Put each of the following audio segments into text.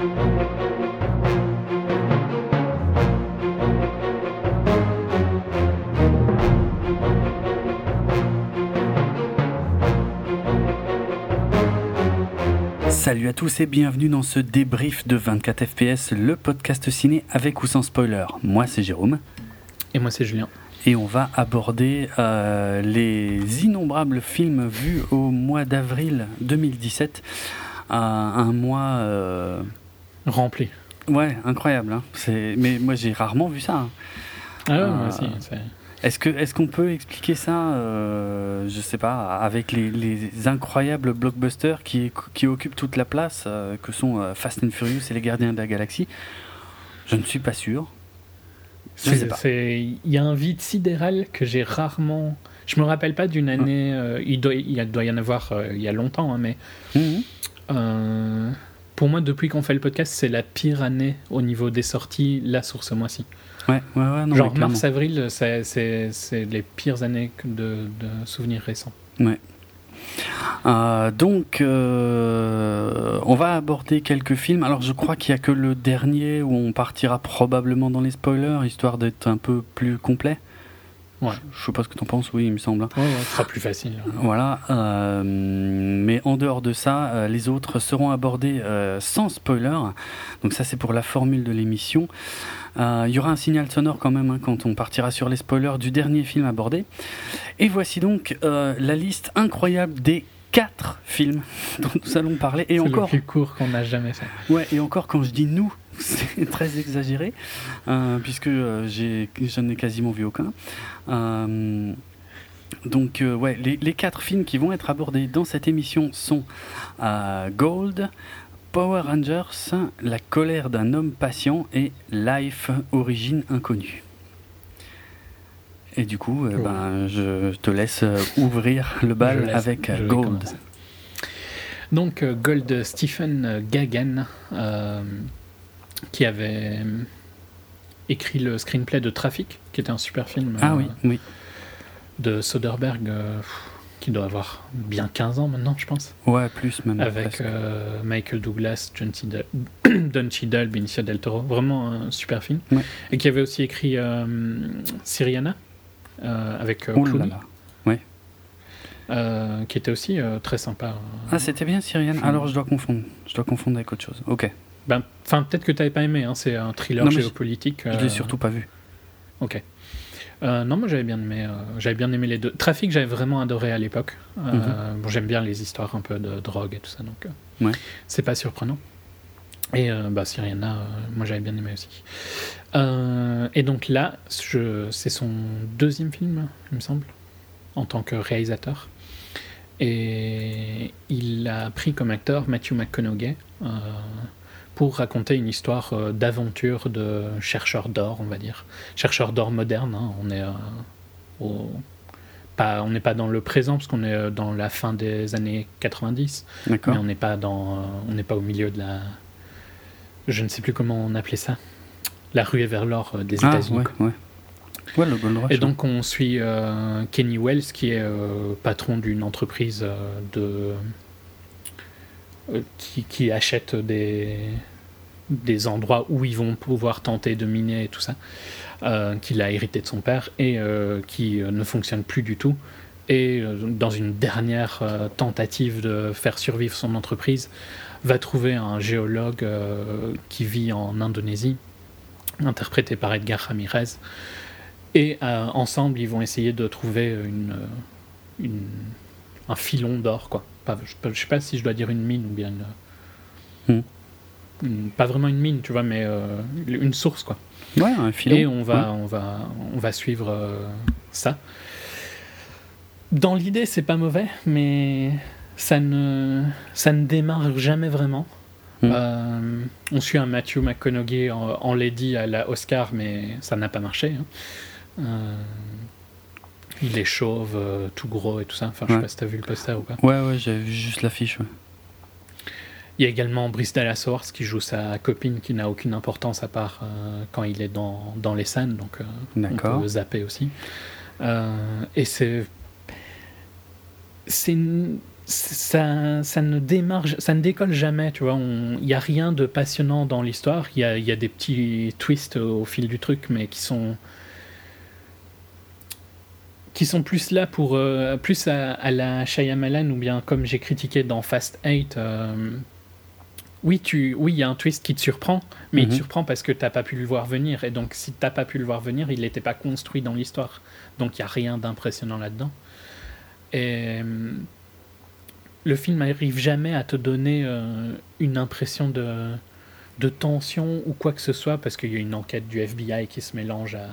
Salut à tous et bienvenue dans ce débrief de 24 FPS, le podcast ciné avec ou sans spoiler. Moi c'est Jérôme. Et moi c'est Julien. Et on va aborder euh, les innombrables films vus au mois d'avril 2017. Euh, un mois... Euh, Rempli. Ouais, incroyable. Hein. Mais moi j'ai rarement vu ça. Hein. Ah ouais, moi aussi. Est-ce que est-ce qu'on peut expliquer ça, euh, je sais pas, avec les, incroyables blockbusters qui, qui occupent toute la place, euh, que sont euh, Fast and Furious et les Gardiens de la Galaxie? Je ne suis pas sûr. Il y a un vide sidéral que j'ai rarement. Je me rappelle pas d'une année. Euh, il, doit, il doit y en avoir il y a longtemps, hein, mais. Mhm. Pour moi, depuis qu'on fait le podcast, c'est la pire année au niveau des sorties, là, sur ce mois-ci. Ouais, ouais, ouais, non, Genre mars-avril, c'est les pires années de, de souvenirs récents. Ouais. Euh, donc, euh, on va aborder quelques films. Alors, je crois qu'il n'y a que le dernier où on partira probablement dans les spoilers, histoire d'être un peu plus complet. Ouais. Je sais pas ce que tu en penses, oui, il me semble. Ouais, ouais, ce sera plus facile. Voilà. Euh, mais en dehors de ça, euh, les autres seront abordés euh, sans spoiler. Donc ça, c'est pour la formule de l'émission. Il y aura un signal sonore quand même hein, quand on partira sur les spoilers du dernier film abordé. Et voici donc la liste incroyable des quatre films dont nous allons parler. Et encore. le plus court qu'on a jamais fait. Ouais, et encore quand je dis nous, c'est très exagéré, euh, puisque euh, je n'ai quasiment vu aucun. Euh, donc, ouais, les, les, quatre films qui vont être abordés dans cette émission sont Gold, Power Rangers, La colère d'un homme patient et Life, origine inconnue. Et du coup, ben, je te laisse ouvrir le bal avec Gold. Donc, Gold, Stephen Gagan qui avait euh, écrit le screenplay de Traffic, qui était un super film. Ah oui, euh, oui. De Soderbergh, euh, qui doit avoir bien 15 ans maintenant, je pense. Ouais, plus même. Avec Michael Douglas, John Cheadle, Don Cheadle, Benicio del Toro. Vraiment un super film. Et qui avait aussi écrit Syriana, avec Clooney. Ouais. qui était aussi très sympa. Ah, c'était bien Syriana. Alors je dois confondre. Je dois confondre avec autre chose. Ok. Ben, enfin, peut-être que tu n'avais pas aimé. Hein, c'est un thriller géopolitique. Je, l'ai euh, surtout pas vu. Ok. Euh, non, moi j'avais bien aimé. Euh, j'avais bien aimé les deux. Trafic, j'avais vraiment adoré à l'époque. Mhm. bon, j'aime bien les histoires un peu de drogue et tout ça, donc ouais. c'est pas surprenant. Et bah, Syriana, moi j'avais bien aimé aussi. et donc là, c'est son deuxième film, il me semble, en tant que réalisateur. Et il a pris comme acteur Matthew McConaughey pour raconter une histoire euh, d'aventure de chercheur d'or, on va dire. Chercheur d'or moderne, hein. on est euh, pas, on n'est pas dans le présent parce qu'on est euh, dans la fin des années 90, mais on n'est pas dans, on n'est pas au milieu de la, je ne sais plus comment on appelait ça, la ruée vers l'or des ah, États-Unis. Ouais, ouais. et donc on suit Kenny Wells qui est patron d'une entreprise de qui, qui, achète des, des endroits où ils vont pouvoir tenter de miner et tout ça, euh, qu'il a hérité de son père et euh, qui euh, ne fonctionne plus du tout. Et dans une dernière tentative de faire survivre son entreprise, va trouver un géologue qui vit en Indonésie, interprété par Edgar Ramirez. Et ensemble, ils vont essayer de trouver une, un filon d'or, quoi. je ne sais pas si je dois dire une mine ou bien une. Hmm pas vraiment une mine, tu vois, mais euh, une source, quoi. Ouais, un filon. Et on va, on va, on va suivre euh, ça. Dans l'idée, c'est pas mauvais, mais ça ne, ça ne démarre jamais vraiment. Hmm. Euh, on suit un Matthew McConaughey en, Lady à la Oscar, mais ça n'a pas marché. Hein. il est chauve, tout gros et tout ça. Enfin, je sais pas si t'as vu le poster ou pas. Ouais, ouais, j'ai vu juste l'affiche. Ouais. Il y a également Brice Dallas qui joue sa copine qui n'a aucune importance à part euh, quand il est dans, dans les scènes, donc euh, on peut zapper aussi. Euh, et c'est. C'est ça, ça ne démarre, ça ne décolle jamais, tu vois. Il n'y a rien de passionnant dans l'histoire. Il y a, y a, des petits twists au fil du truc, mais qui sont qui sont plus là pour euh, plus à, la Shyamalan ou bien comme j'ai critiqué dans Fast 8 euh, oui tu oui il y a un twist qui te surprend mais il te mhm. surprend parce que t'as pas pu le voir venir et donc si t'as pas pu le voir venir il n'était pas construit dans l'histoire donc il y a rien d'impressionnant là-dedans et euh, le film n'arrive jamais à te donner une impression de de tension ou quoi que ce soit parce qu'il y a une enquête du FBI qui se mélange à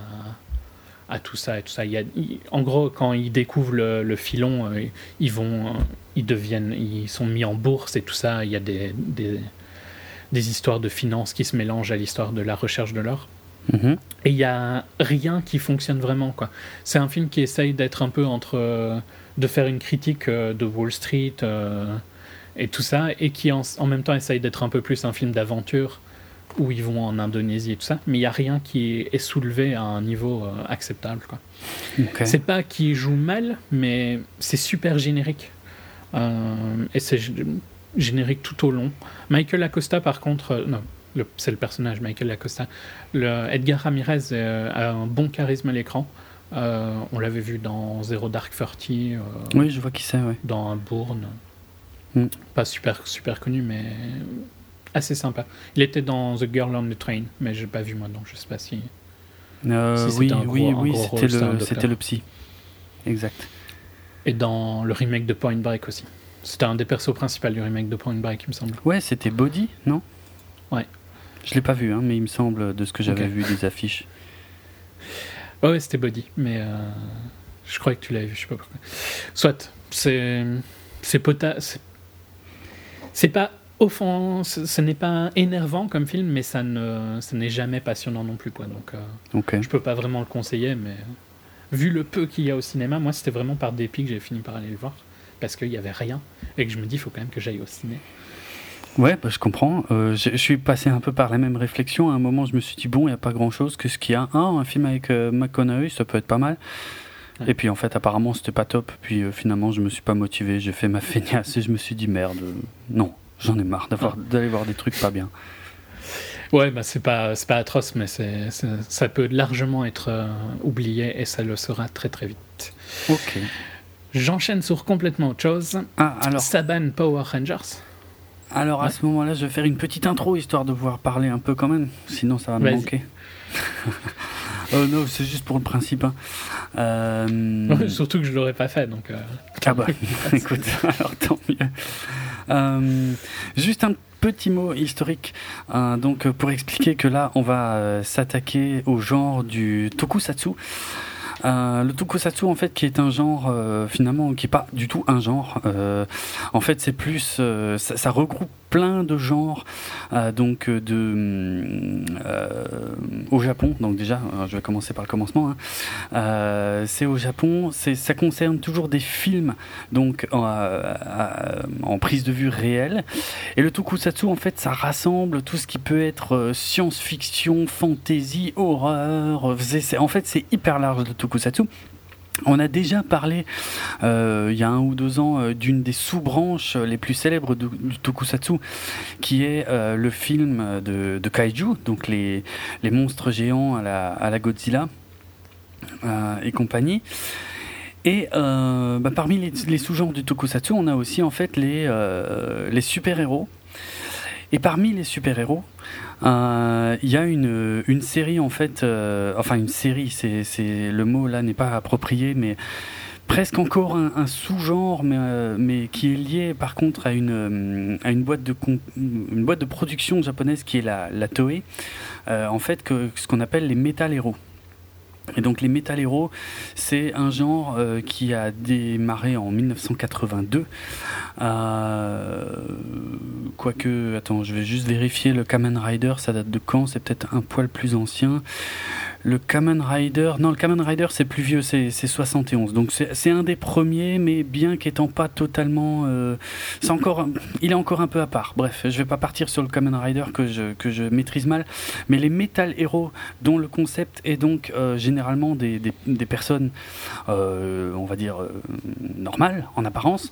à tout ça et tout ça. Il y a, en gros, quand ils découvrent le, filon, euh, ils vont, ils deviennent, ils sont mis en bourse et tout ça. Il y a des, des, des histoires de finances qui se mélangent à l'histoire de la recherche de l'or. Mm-hmm. Et il y a rien qui fonctionne vraiment quoi. C'est un film qui essaye d'être un peu entre, de faire une critique euh, de Wall Street euh, et tout ça, et qui en, en même temps essaye d'être un peu plus un film d'aventure où ils vont en Indonésie et tout ça, mais il n'y a rien qui est soulevé à un niveau euh, acceptable. Quoi. C'est pas qu'ils jouent mal, mais c'est super générique. Euh, et c'est générique tout au long. Michael Acosta, par contre, euh, non, c'est le personnage Michael Acosta. Le Edgar Ramirez a un bon charisme à l'écran. on l'avait vu dans Zero Dark Thirty. oui, je vois qui c'est. Ouais. Dans Bourne. Mm. Pas super, super connu, mais assez sympa. Il était dans The Girl on the Train, mais j'ai pas vu moi, donc je sais pas si. Euh, oui, oui, oui, c'était le, c'était le psy. Exact. Et dans le remake de Point Break aussi. C'était un des persos principaux du remake de Point Break, il me semble. Ouais, c'était Body, non? Ouais. Je l'ai pas vu, hein, mais il me semble de ce que j'avais vu des affiches. ouais, c'était Body, mais euh, je croyais que tu l'avais vu, je sais pas pourquoi. Soit, c'est c'est pota, c'est pas offense, ce n'est pas énervant comme film, mais ça ne, ce n'est jamais passionnant non plus. Quoi. Donc, euh, je peux pas vraiment le conseiller, mais vu le peu qu'il y a au cinéma, moi c'était vraiment par dépit que j'ai fini par aller le voir, parce qu'il n'y avait rien, et que je me dis, il faut quand même que j'aille au ciné. Ouais, bah, je comprends. Euh, je, suis passé un peu par la même réflexion. À un moment, je me suis dit, bon, il n'y a pas grand-chose. que ce qu'il y a un, un film avec euh, McConaughey, ça peut être pas mal. Et puis en fait, apparemment, c'était pas top. Puis finalement, je me suis pas motivé. J'ai fait ma feignasse et je me suis dit, merde, non, J'en ai marre ah. d'aller voir des trucs pas bien. Ouais, bah c'est pas, pas atroce, mais c'est, ça peut largement être euh, oublié et ça le sera très très vite. Ok. J'enchaîne sur complètement autre chose. Ah, alors. Saban Power Rangers. Alors à ce moment-là, je vais faire une petite intro histoire de pouvoir parler un peu quand même, sinon ça va me manquer. oh non, c'est juste pour le principe. Hein. Euh, surtout que je l'aurais pas fait, donc. Euh, ah bah, écoute, alors tant mieux. Euh, juste un petit mot historique, euh, donc pour expliquer que là, on va s'attaquer au genre du tokusatsu. Euh, le tokusatsu en fait qui est un genre euh, finalement qui est pas du tout un genre. Euh, en fait c'est plus ça, ça, regroupe plein de genres donc de au Japon donc déjà je vais commencer par le commencement. Hein. c'est au Japon c'est ça concerne toujours des films donc en prise de vue réelle et le tokusatsu en fait ça rassemble tout ce qui peut être science-fiction, fantasy, horreur. En fait c'est hyper large le tokusatsu on a déjà parlé euh, il y a un ou deux ans euh, d'une des sous-branches les plus célèbres du, tokusatsu, qui est euh, le film de, kaiju, donc les, monstres géants à la, Godzilla et compagnie. Et bah, parmi les, sous-genres du tokusatsu, on a aussi en fait les, les super-héros. Et parmi les super-héros, euh, il y a une, une série en fait, euh, enfin une série, c'est, c'est le mot là n'est pas approprié, mais presque encore un, sous-genre, mais, euh, mais qui est lié par contre à une, à une, boîte, de une boîte de production japonaise qui est la, la Toei, en fait que, ce qu'on appelle les Metal Heroes. Et donc les Metal Heroes, c'est un genre euh, qui a démarré en 1982. Euh, quoique, attends, je vais juste vérifier le Kamen Rider, ça date de quand? C'est peut-être un poil plus ancien. Le Kamen Rider, non, le Kamen Rider c'est plus vieux, c'est 71. Donc c'est un des premiers, mais bien qu'étant pas totalement. Euh, c'est encore, il est encore un peu à part. Bref, je vais pas partir sur le Kamen Rider que je, que je maîtrise mal, mais les Metal Heroes, dont le concept est donc euh, généralement des, des, personnes, euh, on va dire, normales en apparence,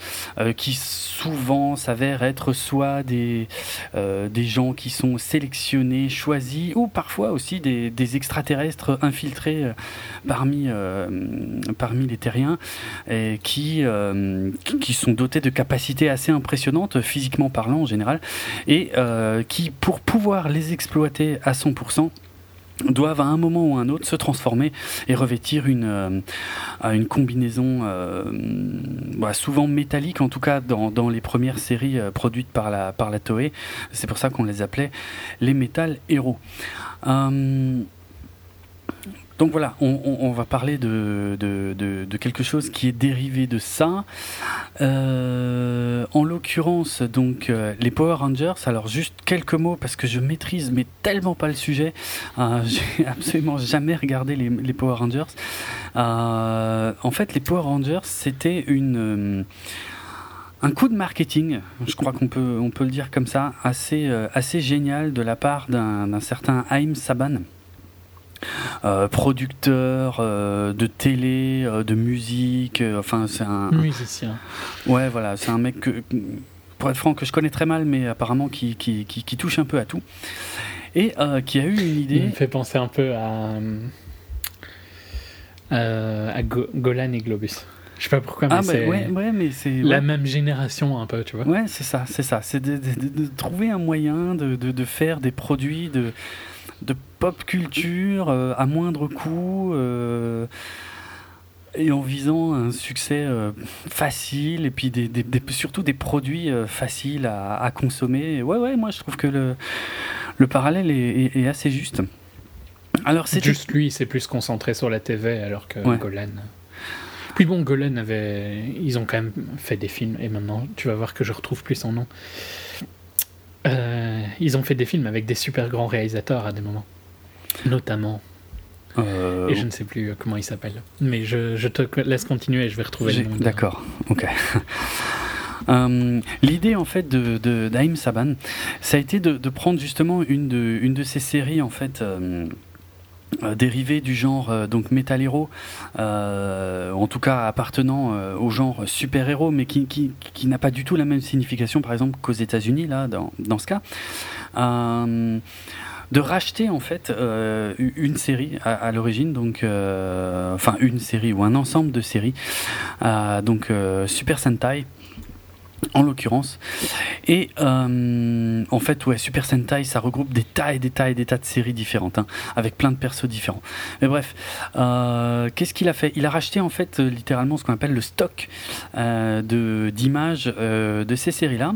qui souvent s'avèrent être soit des, des gens qui sont sélectionnés, choisis, ou parfois aussi des, des extraterrestres infiltrés euh, parmi, euh, parmi les terriens et qui, euh, qui sont dotés de capacités assez impressionnantes, physiquement parlant en général, et qui, pour pouvoir les exploiter à 100%, doivent à un moment ou à un autre se transformer et revêtir une, une combinaison bah, souvent métallique, en tout cas dans, dans les premières séries produites par la, par la Toei. C'est pour ça qu'on les appelait les Metal Héros. Donc voilà, on, va parler de, quelque chose qui est dérivé de ça. Euh, en l'occurrence, donc euh, les Power Rangers. Alors juste quelques mots parce que je maîtrise mais tellement pas le sujet. Euh, J'ai absolument jamais regardé les, Power Rangers. En fait, les Power Rangers, c'était un coup de marketing, je crois qu'on peut, le dire comme ça, assez, assez génial de la part d'un certain Haim Saban. Euh, producteur euh, de télé, euh, de musique, enfin c'est un musicien. Ouais, voilà, c'est un mec que, pour être franc, que je connais très mal, mais apparemment qui, qui, qui, touche un peu à tout et qui a eu une idée. Il me fait penser un peu à à Golan et Globus. Je sais pas pourquoi, mais ah, c'est ouais, ouais, mais c'est la même génération un peu, tu vois. Ouais, c'est ça, c'est ça. C'est de, de, trouver un moyen de, de, faire des produits de de pop culture euh, à moindre coût euh, et en visant un succès euh, facile et puis des, surtout des produits faciles à, consommer. Ouais, ouais, moi je trouve que le, le parallèle est, assez juste. Alors c'est juste lui, il s'est plus concentré sur la TV alors que Golan. Puis bon, Golan avait, ils ont quand même fait des films et maintenant tu vas voir que je retrouve plus son nom. Euh, ils ont fait des films avec des super grands réalisateurs à des moments. Notamment. Euh, et je ne sais plus euh, comment il s'appelle. Mais je, te laisse continuer et je vais retrouver le nom. D'accord, ok. L'idée en fait de, de Daim Saban, ça a été de, prendre justement une de, une de ces séries en fait euh, dérivé du genre euh, donc Metal Hero, euh, en tout cas appartenant au genre super héros, mais qui, qui, qui n'a pas du tout la même signification, par exemple qu'aux États-Unis là dans, dans ce cas. de racheter en fait une série à, l'origine, donc enfin une série ou un ensemble de séries, donc Super Sentai, en l'occurrence. Et euh, en fait, ouais, Super Sentai, ça regroupe des tas et des tas et des tas de séries différentes, hein, avec plein de persos différents. Mais bref, euh, qu'est-ce qu'il a fait? Il a racheté en fait littéralement ce qu'on appelle le stock euh, de d'images de ces séries-là,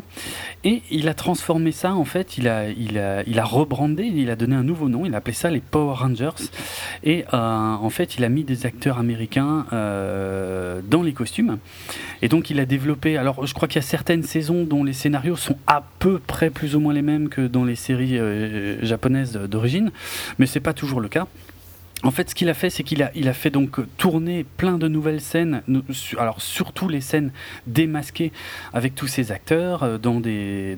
et il a transformé ça en fait. Il a il a il a rebrandé, il a donné un nouveau nom. Il a appelé ça les Power Rangers, et en fait, il a mis des acteurs américains dans les costumes, et donc il a développé. Alors, je crois qu'il y a certaines saisons dont les scénarios sont à peu près plus ou moins les mêmes que dans les séries euh, japonaises d'origine, mais c'est pas toujours le cas. En fait, ce qu'il a fait, c'est qu'il a, fait donc tourner plein de nouvelles scènes, alors surtout les scènes démasquées avec tous ces acteurs euh, dans des,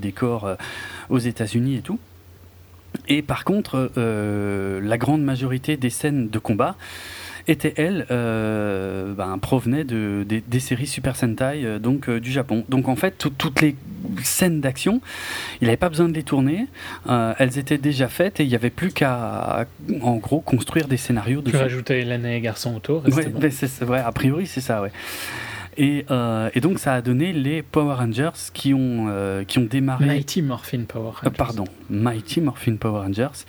décors euh, aux États-Unis et tout. Et par contre, la grande majorité des scènes de combat, était elle euh, ben, provenait de, des, séries Super Sentai euh, donc euh, du Japon. Donc en fait toutes les scènes d'action, il n'avait pas besoin de les tourner, elles étaient déjà faites et il n'y avait plus qu'à en gros construire des scénarios. Tu rajoutais l'année garçon autour. Ouais, c'est vrai, a priori c'est ça, ouais. Et, et, donc ça a donné les Power Rangers qui ont, qui ont démarré. Mighty Morphin Power Rangers. pardon, Mighty Morphin Power Rangers,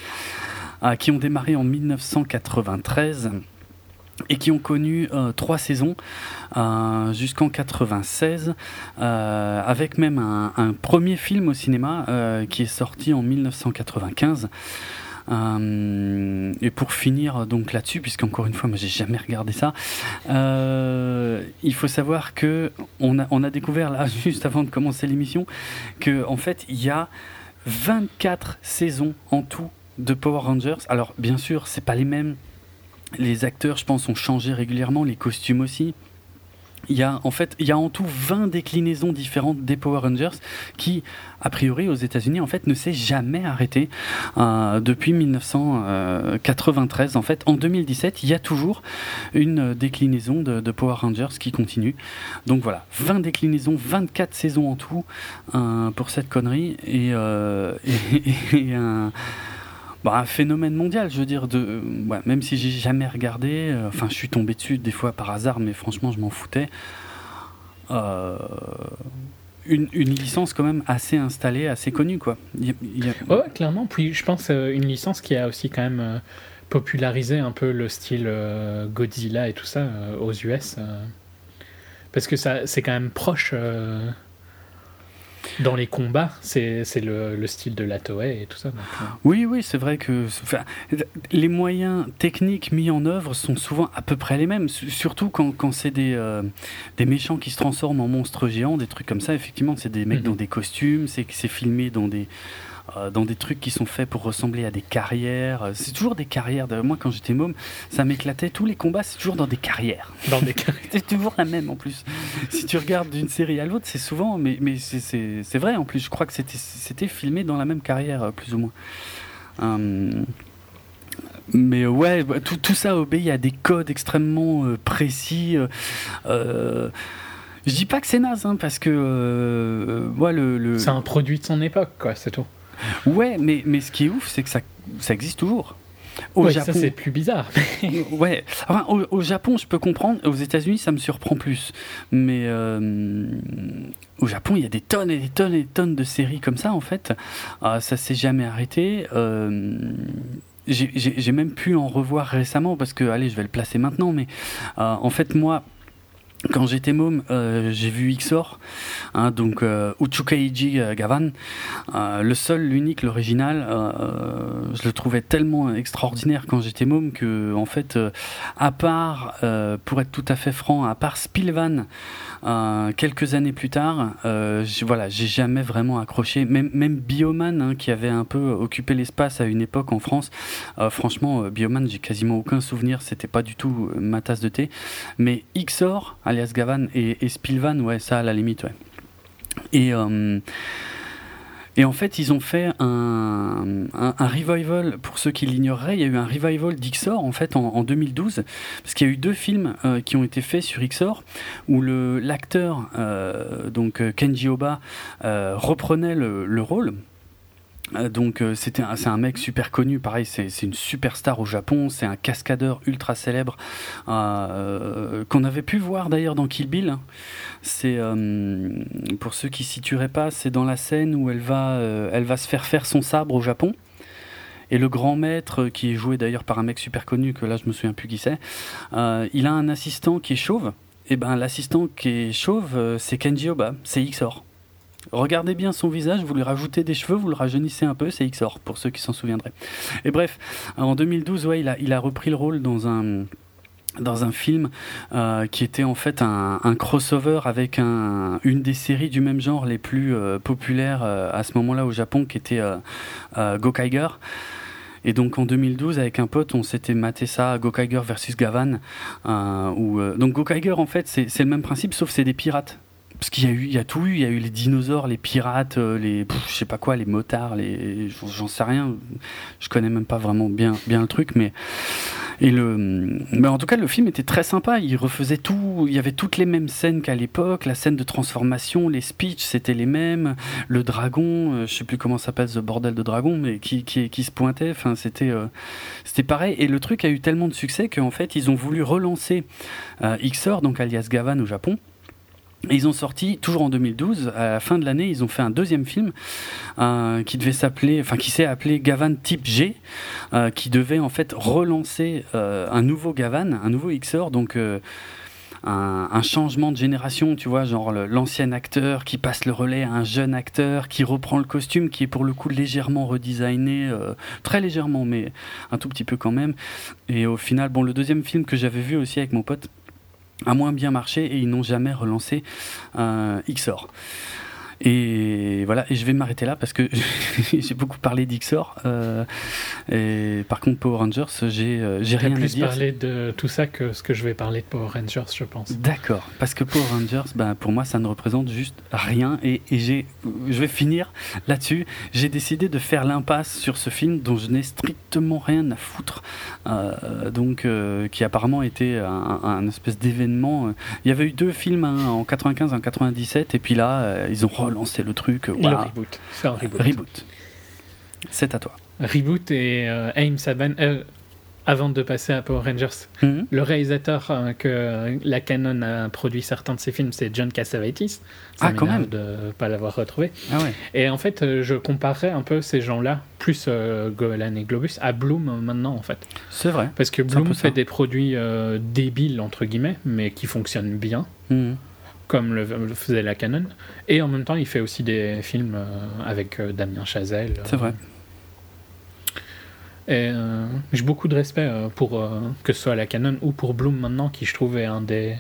qui ont démarré en 1993 et qui ont connu euh, trois saisons euh, jusqu'en 96, euh, avec même un, premier film au cinéma qui est sorti en 1995. et pour finir donc là-dessus, puisqu'encore une fois, moi j'ai jamais regardé ça, il faut savoir que on a, on a découvert là juste avant de commencer l'émission que en fait il y a 24 saisons en tout de Power Rangers. Alors, bien sûr, c'est pas les mêmes. Les acteurs, je pense, ont changé régulièrement, les costumes aussi. Il y a en fait, il y a en tout 20 déclinaisons différentes des Power Rangers qui, a priori, aux États-Unis, en fait, ne s'est jamais arrêté euh, depuis 1993. En fait, en 2017, il y a toujours une déclinaison de, Power Rangers qui continue. Donc voilà, 20 déclinaisons, 24 saisons en tout euh, pour cette connerie et, euh, et un bah, un phénomène mondial, je veux dire, de, euh, même si j'ai jamais regardé, euh, enfin je suis tombé dessus des fois par hasard, mais franchement je m'en foutais. Euh, une, une, licence quand même assez installée, assez connue quoi. Ouais, clairement. Puis je pense une licence qui a aussi quand même popularisé un peu le style Godzilla et tout ça aux US. parce que ça, c'est quand même proche dans les combats, c'est le, le, style de la Toei et tout ça. Euh. Oui, oui, c'est vrai que les moyens techniques mis en œuvre sont souvent à peu près les mêmes, surtout quand, quand c'est des, euh, des méchants qui se transforment en monstres géants, des trucs comme ça. Effectivement, c'est des mecs mhm. dans des costumes, c'est filmé dans des dans des trucs qui sont faits pour ressembler à des carrières. Euh, c'est toujours des carrières. Moi, quand j'étais môme, ça m'éclatait. Tous les combats, c'est toujours dans des carrières. Dans des carrières. c'est toujours la même en plus. si tu regardes d'une série à l'autre, c'est souvent, mais, mais c'est vrai en plus. Je crois que c'était filmé dans la même carrière, euh, plus ou moins. mais ouais, bah, tout, tout, ça obéit à des codes extrêmement précis. Euh, je dis pas que c'est naze, hein, parce que le, le... c'est un produit de son époque, quoi, c'est tout. Ouais, mais, mais ce qui est ouf, c'est que ça, ça existe toujours. Au Japon, ça c'est plus bizarre. ouais, enfin, au, Japon, je peux comprendre. Aux États-Unis, ça me surprend plus. Mais euh, au Japon, il y a des tonnes et des tonnes et des tonnes de séries comme ça, en fait. Euh, ça s'est jamais arrêté. Euh, j'ai même pu en revoir récemment parce que, allez, je vais le placer maintenant, mais euh, en fait, moi, quand j'étais môme, euh, j'ai vu XOR, hein, donc euh, Uchukaiji euh, Gavan, le seul, l'unique, l'original. je le trouvais tellement extraordinaire quand j'étais môme que, en fait, à part, pour être tout à fait franc, à part Spilvan, quelques années plus tard, voilà, j'ai jamais vraiment accroché. Même, même Bioman, hein, qui avait un peu occupé l'espace à une époque en France, franchement, Bioman, j'ai quasiment aucun souvenir. C'était pas du tout ma tasse de thé. Mais XOR alias Gavan et, Spilvan, ouais, ça à la limite, ouais. Et, euh, et en fait, ils ont fait un, revival, pour ceux qui l'ignoreraient, il y a eu un revival d'Ixor en fait en, 2012, parce qu'il y a eu deux films euh, qui ont été faits sur Xor, où l'acteur, euh, donc Kenji Oba, reprenait le rôle. Euh, donc euh, c'était c'est un mec super connu, pareil, c'est une superstar au Japon, c'est un cascadeur ultra célèbre euh, qu'on avait pu voir d'ailleurs dans Kill Bill. C'est pour ceux qui situeraient pas, c'est dans la scène où elle va elle va se faire faire son sabre au Japon. Et le grand maître, qui est joué d'ailleurs par un mec super connu, que là je me souviens plus qui c'est, il a un assistant qui est chauve. Et ben l'assistant qui est chauve, c'est Kenji Oba, c'est Xor. Regardez bien son visage, vous lui rajoutez des cheveux, vous le rajeunissez un peu, c'est XOR, pour ceux qui s'en souviendraient. Et bref, en 2012, ouais, il, a, il a repris le rôle dans un dans un film euh, qui était en fait un, crossover avec un, une des séries du même genre les plus euh, populaires euh, à ce moment-là au Japon, qui était Gokaiger. Et donc en 2012, avec un pote, on s'était maté ça, Gokaiger versus Gavan. où, donc Gokaiger, en fait, c'est le même principe, sauf c'est des pirates parce qu'il y a eu, il y a tout eu. Il y a eu les dinosaures, les pirates, euh, les, je sais pas quoi, les motards, les, j'en sais rien. Je connais même pas vraiment bien, bien le truc, mais et le, mais en tout cas, le film était très sympa. Il refaisait tout. Il y avait toutes les mêmes scènes qu'à l'époque. La scène de transformation, les speeches, c'était les mêmes. Le dragon, euh, je sais plus comment s'appelle ce bordel de dragon, mais qui, qui, se pointait. Enfin, c'était, euh, c'était pareil. Et le truc a eu tellement de succès qu'en fait, ils ont voulu relancer Xor, donc alias Gavan au Japon. Ils ont sorti, toujours en 2012, à la fin de l'année, ils ont fait un deuxième film euh, qui devait s'appeler, enfin qui s'est appelé Gavan Type G, euh, qui devait en fait relancer euh, un nouveau Gavan, un nouveau XOR, donc un, un, changement de génération, tu vois, genre l'ancien acteur qui passe le relais à un jeune acteur qui reprend le costume, qui est pour le coup légèrement redesigné, très légèrement, mais un tout petit peu quand même. Et au final, bon, le deuxième film que j'avais vu aussi avec mon pote a moins bien marché et ils n'ont jamais relancé euh, XOR. Et voilà, et je vais m'arrêter là parce que j'ai beaucoup parlé d'Ixor. Euh, et par contre, Power Rangers, j'ai euh, j'ai rien plus à dire. parler de tout ça que ce que je vais parler de Power Rangers, je pense. D'accord, parce que Power Rangers, ben, pour moi, ça ne représente juste rien. Et, et j'ai, je vais finir là-dessus. J'ai décidé de faire l'impasse sur ce film dont je n'ai strictement rien à foutre. Euh, donc, euh, qui apparemment était un, un espèce d'événement. Il y avait eu deux films hein, en 95 et en 97, et puis là, euh, ils ont relancé le truc. Le Voilà. reboot. C'est un reboot. Reboot. C'est à toi. Reboot et euh, Aim Saban. euh, avant de passer à Power Rangers, Mhm. le réalisateur euh, que la Canon a produit certains de ses films, c'est John Cassavetes. Ça Ah, quand même. de ne pas l'avoir retrouvé. Ah ouais. Et en fait, euh, je comparerais un peu ces gens-là, plus Golan et Globus, à Bloom maintenant, en fait. C'est vrai. Parce que Bloom fait des produits débiles, entre guillemets, mais qui fonctionnent bien, Mhm. Comme le, le faisait la Canon. Et en même temps, il fait aussi des films euh, avec euh, Damien Chazelle. euh, C'est vrai. Et euh, j'ai beaucoup de respect pour euh, que ce soit la Canon ou pour Bloom maintenant, qui je trouve est un des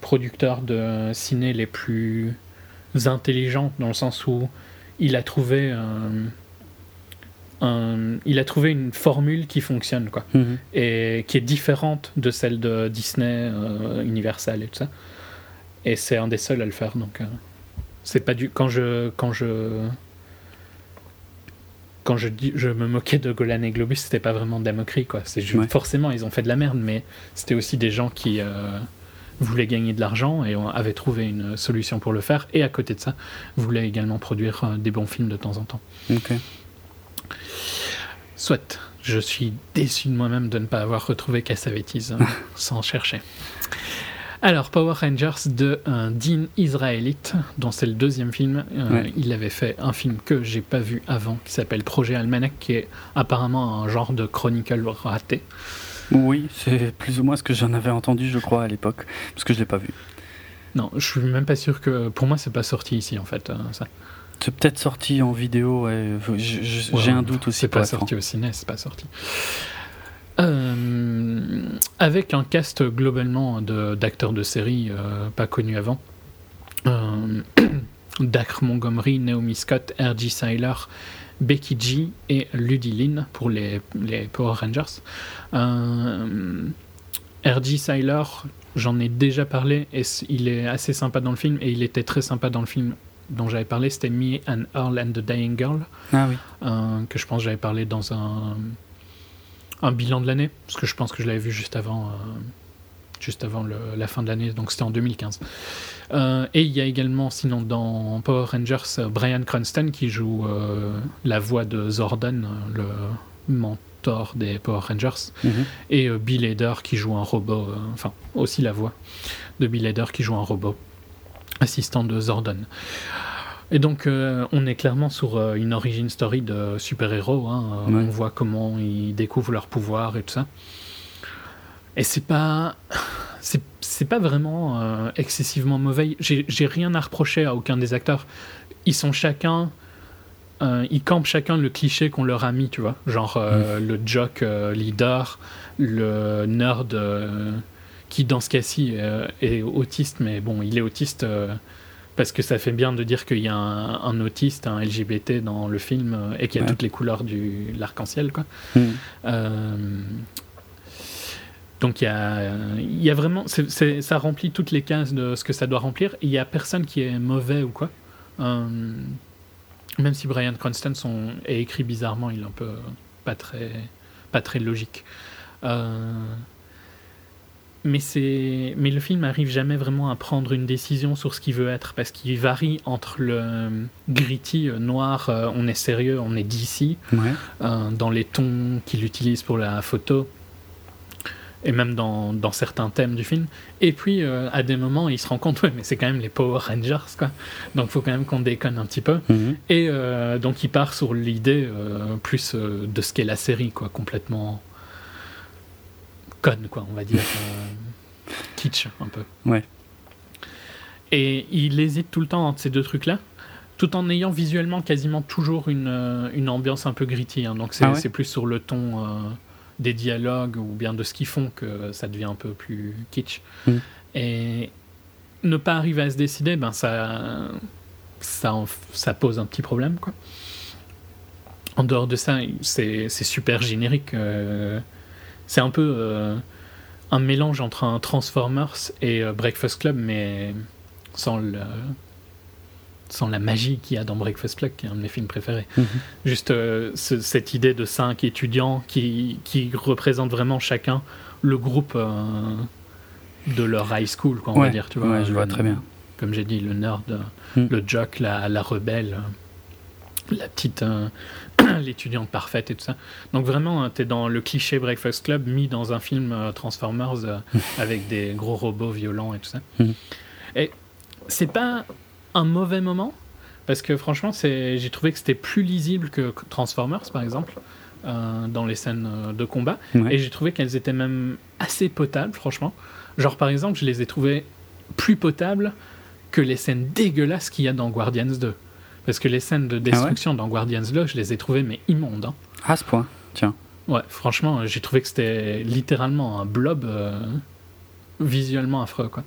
producteurs de ciné les plus intelligents, dans le sens où il a trouvé euh, un- il a trouvé une formule qui fonctionne, quoi, Mhm. et qui est différente de celle de Disney, Universal et tout ça. Et c'est un des seuls à le faire, donc euh, c'est pas du quand je quand je quand je dis je me moquais de Golan et Globus, c'était pas vraiment de la moquerie, quoi. C'est juste Ouais. forcément ils ont fait de la merde, mais c'était aussi des gens qui euh, voulaient gagner de l'argent et avaient trouvé une solution pour le faire. Et à côté de ça, voulaient également produire euh, des bons films de temps en temps. Ok. Soit, je suis déçu de moi-même de ne pas avoir retrouvé Cassavetes euh, sans chercher. Alors, Power Rangers de euh, Dean Israelite, dont c'est le deuxième film. Euh, Ouais. Il avait fait un film que j'ai pas vu avant, qui s'appelle Projet Almanac, qui est apparemment un genre de chronicle raté. Oui, c'est plus ou moins ce que j'en avais entendu, je crois, à l'époque, parce que je l'ai pas vu. Non, je suis même pas sûr que. Pour moi, c'est pas sorti ici, en fait. euh, ça. C'est peut-être sorti en vidéo, ouais. Ouais, j'ai un doute aussi. C'est pas sorti au ciné, c'est pas sorti. Euh, avec un cast globalement de- d'acteurs de, série euh, pas connus avant. Euh, Dacre Montgomery, Naomi Scott, R.G. Seiler, Becky G et Ludie Lynn pour les, les Power Rangers. Euh, R.G. Seiler, j'en ai déjà parlé et il est assez sympa dans le film et il était très sympa dans le film dont j'avais parlé, c'était Me and Earl and the Dying Girl Ah oui. euh, que je pense j'avais parlé dans un, un bilan de l'année, parce que je pense que je l'avais vu juste avant, euh, juste avant le- la fin de l'année, donc c'était en 2015. Euh, et il y a également, sinon dans Power Rangers, euh, Brian Cranston qui joue euh, la voix de Zordon, le mentor des Power Rangers, Mhm. et Bill Hader qui joue un robot, enfin aussi la voix de Bill Hader qui joue un robot, assistant de Zordon. Et donc euh, on est clairement sur euh, une origin story de super-héros, hein. Euh, Ouais. on voit comment ils découvrent leur pouvoir et tout ça. Et c'est pas... C'est, pas vraiment euh, excessivement mauvais. J'ai, rien à reprocher à aucun des acteurs. Ils sont chacun... ils campent chacun le cliché qu'on leur a mis, tu vois. Genre le jock leader, le nerd qui, dans ce cas-ci, est autiste, mais bon, il est autiste parce que ça fait bien de dire qu'il y a un, un autiste, un LGBT dans le film euh, et qu'il y a Ouais. toutes les couleurs de l'arc-en-ciel, quoi. Mhm. Euh, donc il y a, il y a vraiment, ça remplit toutes les cases de ce que ça doit remplir. Il y a personne qui est mauvais ou quoi. Euh, même si Brian Cranston son, est écrit bizarrement, il est un peu pas très, pas très logique. Mais c'est, mais le film arrive jamais vraiment à prendre une décision sur ce qu'il veut être parce qu'il varie entre le gritty euh, noir, euh, on est sérieux, on est d'ici, Ouais. euh, dans les tons qu'il utilise pour la photo et même dans, dans certains thèmes du film. Et puis, euh, à des moments, il se rend compte, ouais, mais c'est quand même les Power Rangers, quoi. Donc, il faut quand même qu'on déconne un petit peu. Mhm. Et euh, donc, il part sur l'idée euh, plus de ce qu'est la série, quoi, complètement conne, quoi, on va dire. euh, kitsch, un peu. Ouais. Et il hésite tout le temps entre ces deux trucs-là, tout en ayant visuellement quasiment toujours une, euh, une ambiance un peu gritty. hein. Donc c'est Ah ouais c'est plus sur le ton euh, des dialogues ou bien de ce qu'ils font que ça devient un peu plus kitsch. Mm. Et ne pas arriver à se décider, ben ça, ça, ça pose un petit problème, quoi. En dehors de ça, c'est super générique. Euh, c'est un peu euh, un mélange entre un Transformers et euh, Breakfast Club, mais sans, le, sans la magie qu'il y a dans Breakfast Club, qui est un de mes films préférés. Mhm. Juste cette idée de cinq étudiants qui, qui représentent vraiment chacun le groupe de leur high school, quoi, on va dire. Tu vois, ouais, je vois très bien. Comme j'ai dit, le nerd, Mm. le jock, la, la rebelle, la petite, euh, l'étudiante parfaite et tout ça. Donc vraiment, tu es dans le cliché Breakfast Club mis dans un film euh, Transformers euh, avec des gros robots violents et tout ça. Mm. Et c'est pas un mauvais moment parce que franchement, c'est, j'ai trouvé que c'était plus lisible que Transformers par exemple. euh, dans les scènes de combat Ouais. et j'ai trouvé qu'elles étaient même assez potables franchement genre par exemple je les ai trouvées plus potables que les scènes dégueulasses qu'il y a dans Guardians 2 parce que les scènes de destruction dans Guardians 2 je les ai trouvées mais immondes hein. À ce point, tiens. ouais franchement j'ai trouvé que c'était littéralement un blob euh, visuellement affreux quoi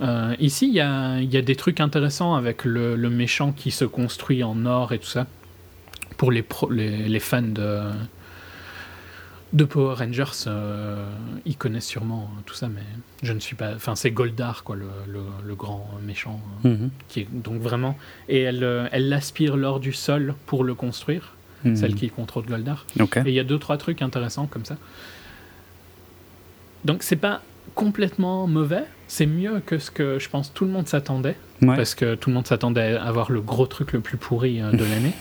Euh, ici il y a, il y a des trucs intéressants avec le, le méchant qui se construit en or et tout ça pour les, pro- les, les fans de, de Power Rangers, euh, ils connaissent sûrement tout ça, mais je ne suis pas. Enfin, c'est Goldar, quoi, le, le, le grand méchant, euh, Mhm. qui est donc vraiment. Et elle, euh, elle l'aspire lors du sol pour le construire, Mhm. celle qui contrôle Goldar. Et il y a deux trois trucs intéressants comme ça. Donc c'est pas complètement mauvais, c'est mieux que ce que je pense tout le monde s'attendait Ouais. parce que tout le monde s'attendait à avoir le gros truc le plus pourri euh, de l'année.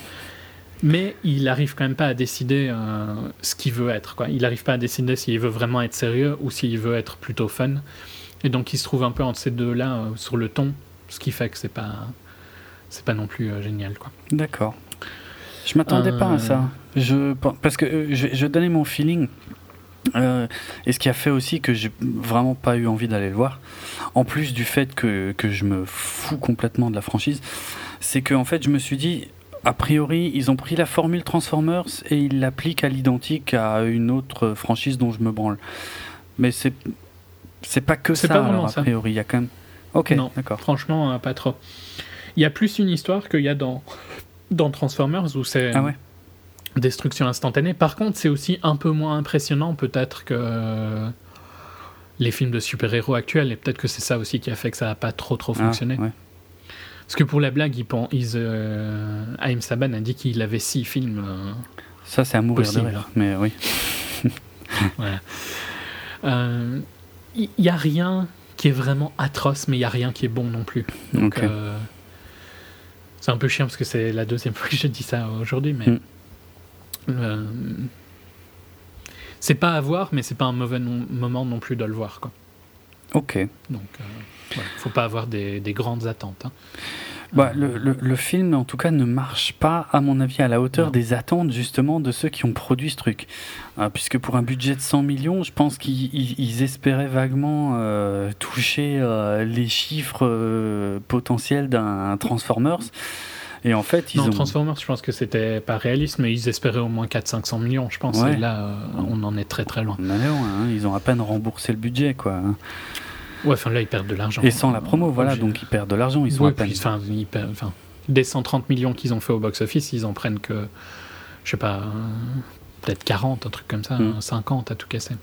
Mais il arrive quand même pas à décider euh, ce qu'il veut être. Quoi. Il arrive pas à décider s'il veut vraiment être sérieux ou s'il veut être plutôt fun. Et donc il se trouve un peu entre ces deux-là euh, sur le ton, ce qui fait que c'est pas c'est pas non plus euh, génial. Quoi. D'accord. Je m'attendais pas à ça. Je, parce que je, je donnais mon feeling. euh, et ce qui a fait aussi que j'ai vraiment pas eu envie d'aller le voir, en plus du fait que, que je me fous complètement de la franchise, c'est que en fait je me suis dit, a priori ils ont pris la formule Transformers et ils l'appliquent à l'identique à une autre franchise dont je me branle. Mais c'est c'est pas que C'est ça, pas vraiment alors, a ça. priori, il y a quand même. Ok, Non. d'accord. Franchement, euh, pas trop. Il y a plus une histoire qu'il y a dans, dans Transformers où c'est Ah ouais. destruction instantanée. Par contre, c'est aussi un peu moins impressionnant peut-être que euh, les films de super-héros actuels. Et peut-être que c'est ça aussi qui a fait que ça n'a pas trop trop Ah, fonctionné. ouais. Parce que pour la blague, ils, pen- ils, euh, Haïm Saban a dit qu'il avait six films. euh, Ça c'est à mourir Possible. de rire, mais oui. voilà. Euh, Il n'y a rien qui est vraiment atroce, mais il n'y a rien qui est bon non plus. Donc, euh, c'est un peu chiant parce que c'est la deuxième fois que je dis ça aujourd'hui, mais Mm. euh, c'est pas à voir, mais c'est pas un mauvais non- moment non plus de le voir. Quoi. Ok. Donc, euh, voilà. faut pas avoir des, des grandes attentes. hein. Bah, le, le- le film, en tout cas, ne marche pas, à mon avis, à la hauteur Non. des attentes, justement, de ceux qui ont produit ce truc. Euh, puisque pour un budget de 100 millions, je pense qu'ils ils- ils espéraient vaguement euh, toucher euh, les chiffres euh, potentiels d'un Transformers. Et en fait, ils non, ont. Transformers, je pense que c'était pas réaliste, mais ils espéraient au moins 400-500 millions, je pense. Ouais. Et là, on en est très très loin. On en est loin, hein, ils ont à peine remboursé le budget, quoi. Ouais, enfin là, ils perdent de l'argent. Et sans la promo, voilà, donc ils perdent de l'argent, ils sont Ouais, à peine. puis, enfin, ils perdent- enfin, des 130 millions qu'ils ont fait au box-office, ils en prennent que, je sais pas, peut-être 40, un truc comme ça, Mm. hein, 50 à tout casser.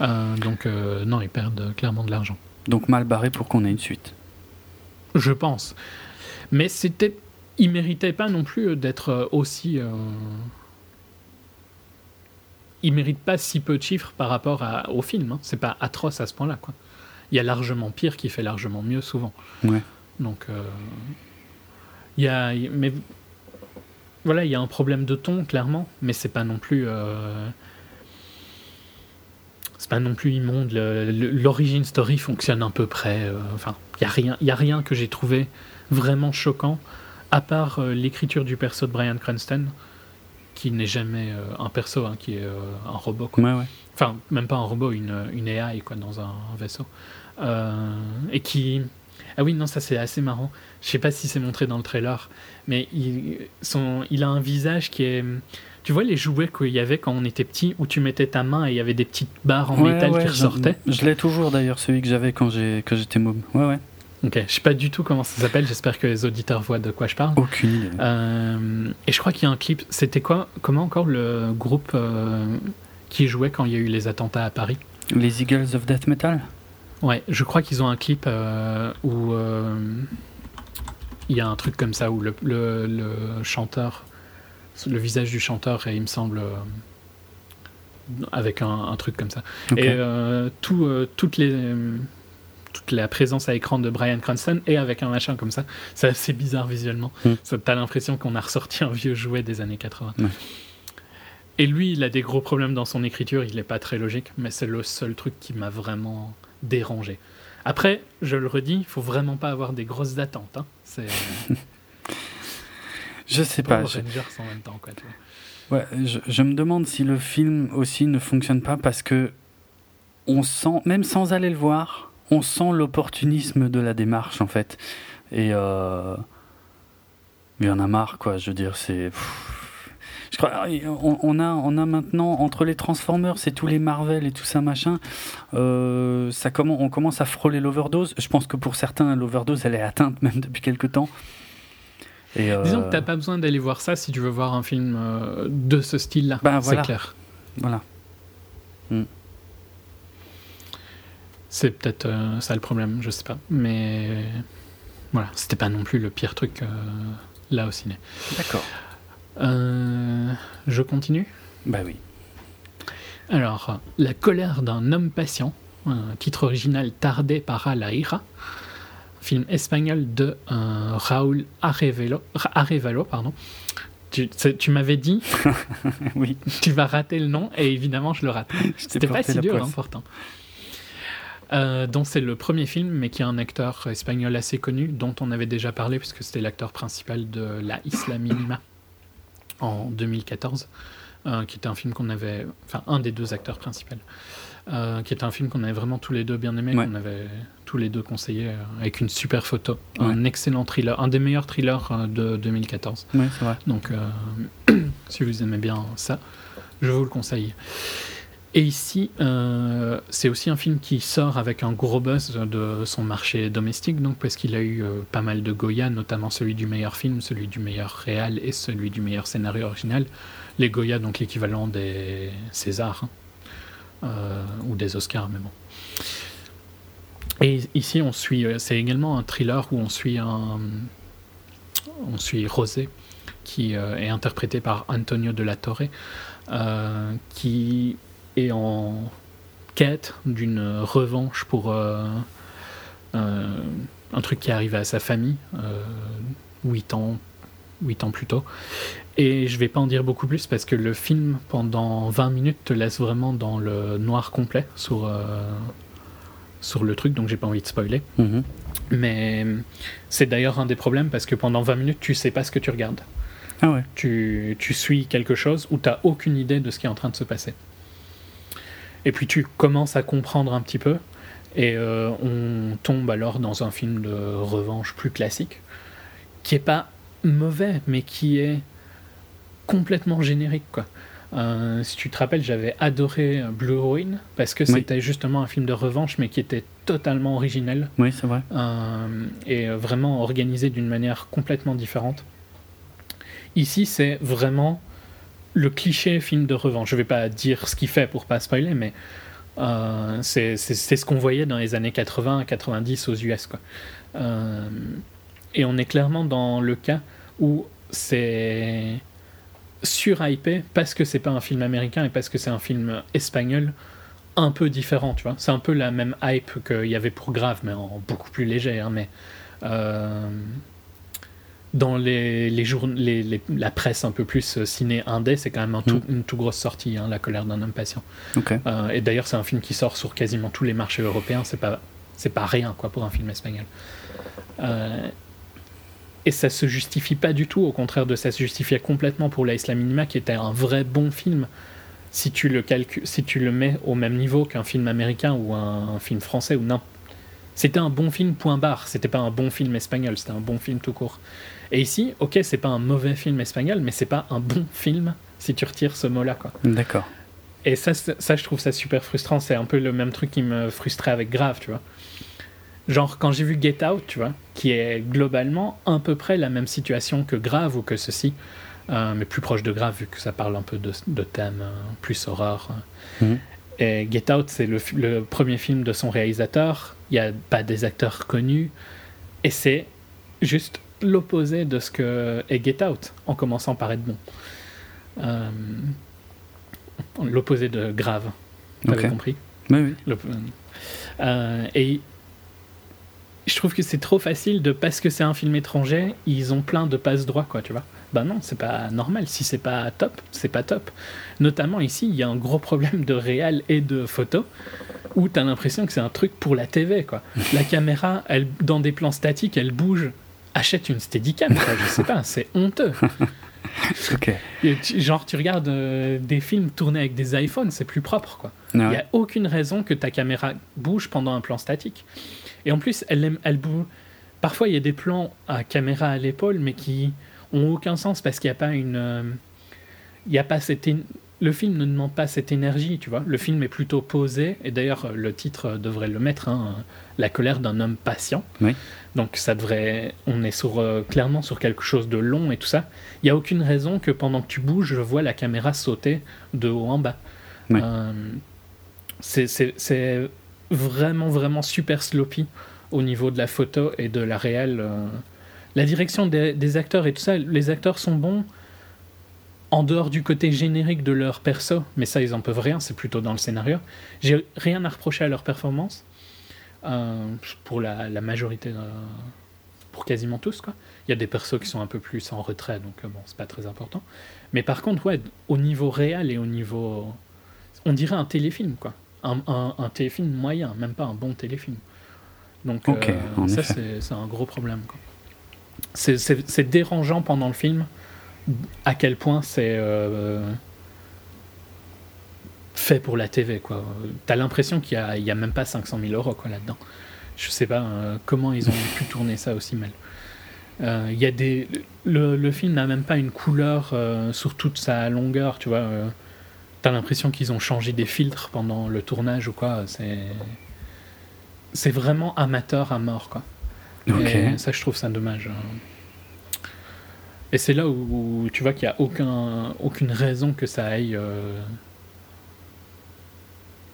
Euh, donc, euh, non, ils perdent euh, clairement de l'argent. Donc mal barré pour qu'on ait une suite. Je pense. Mais c'était. Ils méritaient pas non plus d'être aussi. euh, Ils méritent pas si peu de chiffres par rapport à- au film. hein. C'est pas atroce à ce point-là, quoi. Il y a largement pire qui fait largement mieux souvent. Ouais. Donc, euh, il y a. Mais voilà, il y a un problème de ton, clairement, mais c'est pas non plus. euh, C'est pas non plus immonde. L'origin story fonctionne à peu près. euh, Enfin, il y a rien, il y a rien que j'ai trouvé vraiment choquant, à part euh, l'écriture du perso de Brian Cranston, qui n'est jamais un perso, hein, qui est un robot. Quoi. Ouais, ouais. Enfin, même pas un robot, une, une AI quoi, dans un, vaisseau. Euh, et qui. Ah oui, non, ça c'est assez marrant. Je sais pas si c'est montré dans le trailer, mais il, son, il a un visage qui est. Tu vois les jouets qu'il y avait quand on était petit, où tu mettais ta main et il y avait des petites barres en Ouais, métal ouais, qui ressortaient? Je, l'ai toujours d'ailleurs, celui que j'avais quand j'étais môme. Ouais, ouais. Ok, je sais pas du tout comment ça s'appelle. J'espère que les auditeurs voient de quoi je parle. Aucune idée. Euh, et je crois qu'il y a un clip. C'était quoi Comment encore le groupe euh, qui jouait quand il y a eu les attentats à Paris Les Eagles of Death Metal Ouais, je crois qu'ils ont un clip euh, où euh, il y a un truc comme ça où le, le- le chanteur, le visage du chanteur, est, il me semble, euh, avec un, un truc comme ça. Et euh, tout, euh, toutes les, euh, toute la présence à écran de Brian Cranston et avec un machin comme ça, c'est assez bizarre visuellement. Mm. Ça, T'as l'impression qu'on a ressorti un vieux jouet des années 80. Ouais. Et lui, il a des gros problèmes dans son écriture, il n'est pas très logique, mais c'est le seul truc qui m'a vraiment dérangé. Après, je le redis, il faut vraiment pas avoir des grosses attentes. hein. C'est Je sais pas je- Rangers en même temps. Quoi, tu vois. Ouais, je, je me demande si le film aussi ne fonctionne pas parce que on sent, même sans aller le voir, on sent l'opportunisme de la démarche en fait. Et euh, il y en a marre, quoi. Je veux dire, c'est. Je crois, on, on a, on a maintenant entre les Transformers et tous les Marvel et tout ça machin, euh, ça comment, on commence à frôler l'overdose. Je pense que pour certains, l'overdose elle est atteinte même depuis quelque temps. Et, euh, Disons que t'as pas besoin d'aller voir ça si tu veux voir un film euh, de ce style-là. Bah, c'est voilà. clair. Voilà. C'est peut-être euh, ça le problème, je sais pas. Mais voilà, c'était pas non plus le pire truc euh, là au ciné. D'accord. Euh, je continue. Bah oui. Alors, La colère d'un homme patient, un titre original Tardé para la ira, film espagnol de euh, Raúl Arevalo, Arevalo pardon. Tu, m'avais dit, oui. tu vas rater le nom, et évidemment, je le rate. C'était pas si dur, hein, pourtant. Euh, dont c'est le premier film, mais qui a un acteur espagnol assez connu, dont on avait déjà parlé, puisque c'était l'acteur principal de La Isla Minima en 2014, euh, qui était un film qu'on avait, enfin un des deux acteurs principaux, euh, qui était un film qu'on avait vraiment tous les deux bien aimé, Ouais. qu'on avait tous les deux conseillé, euh, avec une super photo, Ouais. un excellent thriller, un des meilleurs thrillers de 2014. Ouais, vrai. Donc, si vous aimez bien ça, je vous le conseille. Et ici, euh, c'est aussi un film qui sort avec un gros buzz de son marché domestique, donc parce qu'il a eu euh, pas mal de Goya, notamment celui du meilleur film, celui du meilleur réal et celui du meilleur scénario original. Les Goya, donc l'équivalent des Césars hein, euh, ou des Oscars, mais bon. Et ici, on suit, c'est également un thriller où on suit un, on suit Rosé, qui est interprété par Antonio de la Torre, qui est en quête d'une revanche pour euh, euh, un truc qui est arrivé à sa famille, euh, 8 ans, 8 ans plus tôt. Et je vais pas en dire beaucoup plus parce que le film, pendant 20 minutes, te laisse vraiment dans le noir complet sur, sur le truc, donc j'ai pas envie de spoiler. Mhm. Mais c'est d'ailleurs un des problèmes parce que pendant 20 minutes, tu sais pas ce que tu regardes. Ah ouais. Tu, tu suis quelque chose où tu n'as aucune idée de ce qui est en train de se passer. Et puis tu commences à comprendre un petit peu, et euh, on tombe alors dans un film de revanche plus classique, qui est pas mauvais, mais qui est complètement générique. Quoi. Euh, si tu te rappelles, j'avais adoré Blue Ruin, parce que Oui. c'était justement un film de revanche, mais qui était totalement originel Oui, c'est vrai. euh, et vraiment organisé d'une manière complètement différente. Ici, c'est vraiment le cliché film de revanche. Je vais pas dire ce qu'il fait pour pas spoiler, mais euh, c'est ce qu'on voyait dans les années 80 90 aux US. Euh, et on est clairement dans le cas où c'est surhypé parce que c'est pas un film américain et parce que c'est un film espagnol un peu différent, tu vois. C'est un peu la même hype qu'il y avait pour Grave, mais en beaucoup plus léger. hein, mais euh, dans les, les les- la presse un peu plus euh, ciné indé, c'est quand même un tout- une tout grosse sortie, hein, La colère d'un homme patient. Euh, et d'ailleurs, c'est un film qui sort sur quasiment tous les marchés européens. C'est pas, c'est pas rien quoi pour un film espagnol. Euh, et ça se justifie pas du tout. Au contraire de ça se justifiait complètement pour La Isla Minima, qui était un vrai bon film. Si tu le calcules, si tu le mets au même niveau qu'un film américain ou un, un film français ou non, c'était un bon film. Point barre. C'était pas un bon film espagnol. C'était un bon film tout court. Et ici, ok, c'est pas un mauvais film espagnol, mais c'est pas un bon film si tu retires ce mot-là, quoi. D'accord. Et ça, ça, je trouve ça super frustrant. C'est un peu le même truc qui me frustrait avec Grave, tu vois. Genre, quand j'ai vu Get Out, tu vois, qui est globalement à peu près la même situation que Grave ou que ceci, euh, mais plus proche de Grave, vu que ça parle un peu de, de thèmes euh, plus horreur. Mhm. Et Get Out, c'est le, le premier film de son réalisateur. Il n'y a pas des acteurs connus. Et c'est juste l'opposé de ce que est Get Out, en commençant par être bon. Euh, l'opposé de Grave. T'avais Ok. compris Oui, oui. euh, et je trouve que c'est trop facile de parce que c'est un film étranger, ils ont plein de passe droits, quoi, tu vois. Bah non, c'est pas normal. Si c'est pas top, c'est pas top. Notamment ici, il y a un gros problème de réal et de photo où t'as l'impression que c'est un truc pour la TV, quoi. La caméra, elle, dans des plans statiques, elle bouge. Achète une Steadicam, quoi, je sais pas, c'est honteux. Tu- genre, tu regardes euh, des films tournés avec des iPhones, c'est plus propre, quoi. Il n'y a aucune raison que ta caméra bouge pendant un plan statique. Et en plus, elle, aime- elle bouge. Parfois, il y a des plans à caméra à l'épaule, mais qui ont aucun sens parce qu'il n'y a pas une. euh, Il y a pas cette. Le film ne demande pas cette énergie, tu vois. Le film est plutôt posé. Et d'ailleurs, euh, le titre euh, devrait le mettre hein, La colère d'un homme patient. Oui. Donc, ça devrait. On est sur, euh, clairement sur quelque chose de long et tout ça. Il n'y a aucune raison que pendant que tu bouges, je vois la caméra sauter de haut en bas. Oui. Euh, c'est- vraiment, vraiment super sloppy au niveau de la photo et de la réelle. euh. La direction des, des acteurs et tout ça, les acteurs sont bons en dehors du côté générique de leur perso, mais ça, ils en peuvent rien, c'est plutôt dans le scénario. J'ai rien à reprocher à leur performance, euh, pour la, la majorité, euh, pour quasiment tous, quoi. Il y a des persos qui sont un peu plus en retrait, donc euh, bon, c'est pas très important. Mais par contre, ouais, au niveau réel et au niveau. On dirait un téléfilm, quoi. Un, un- un téléfilm moyen, même pas un bon téléfilm. Donc, euh, ça, c'est un gros problème, c'est dérangeant pendant le film à quel point c'est euh, fait pour la TV, quoi. T'as l'impression qu'il y a, même pas 500 000 euros, quoi, là-dedans. Je sais pas euh, comment ils ont pu tourner ça aussi mal. Euh, Il y a des, le, le film n'a même pas une couleur euh, sur toute sa longueur, tu vois. T'as l'impression qu'ils ont changé des filtres pendant le tournage ou quoi. C'est, c'est vraiment amateur à mort, quoi. Et ça, je trouve ça dommage. hein. Et c'est là où, où tu vois qu'il n'y a aucun, aucune raison que ça aille, euh,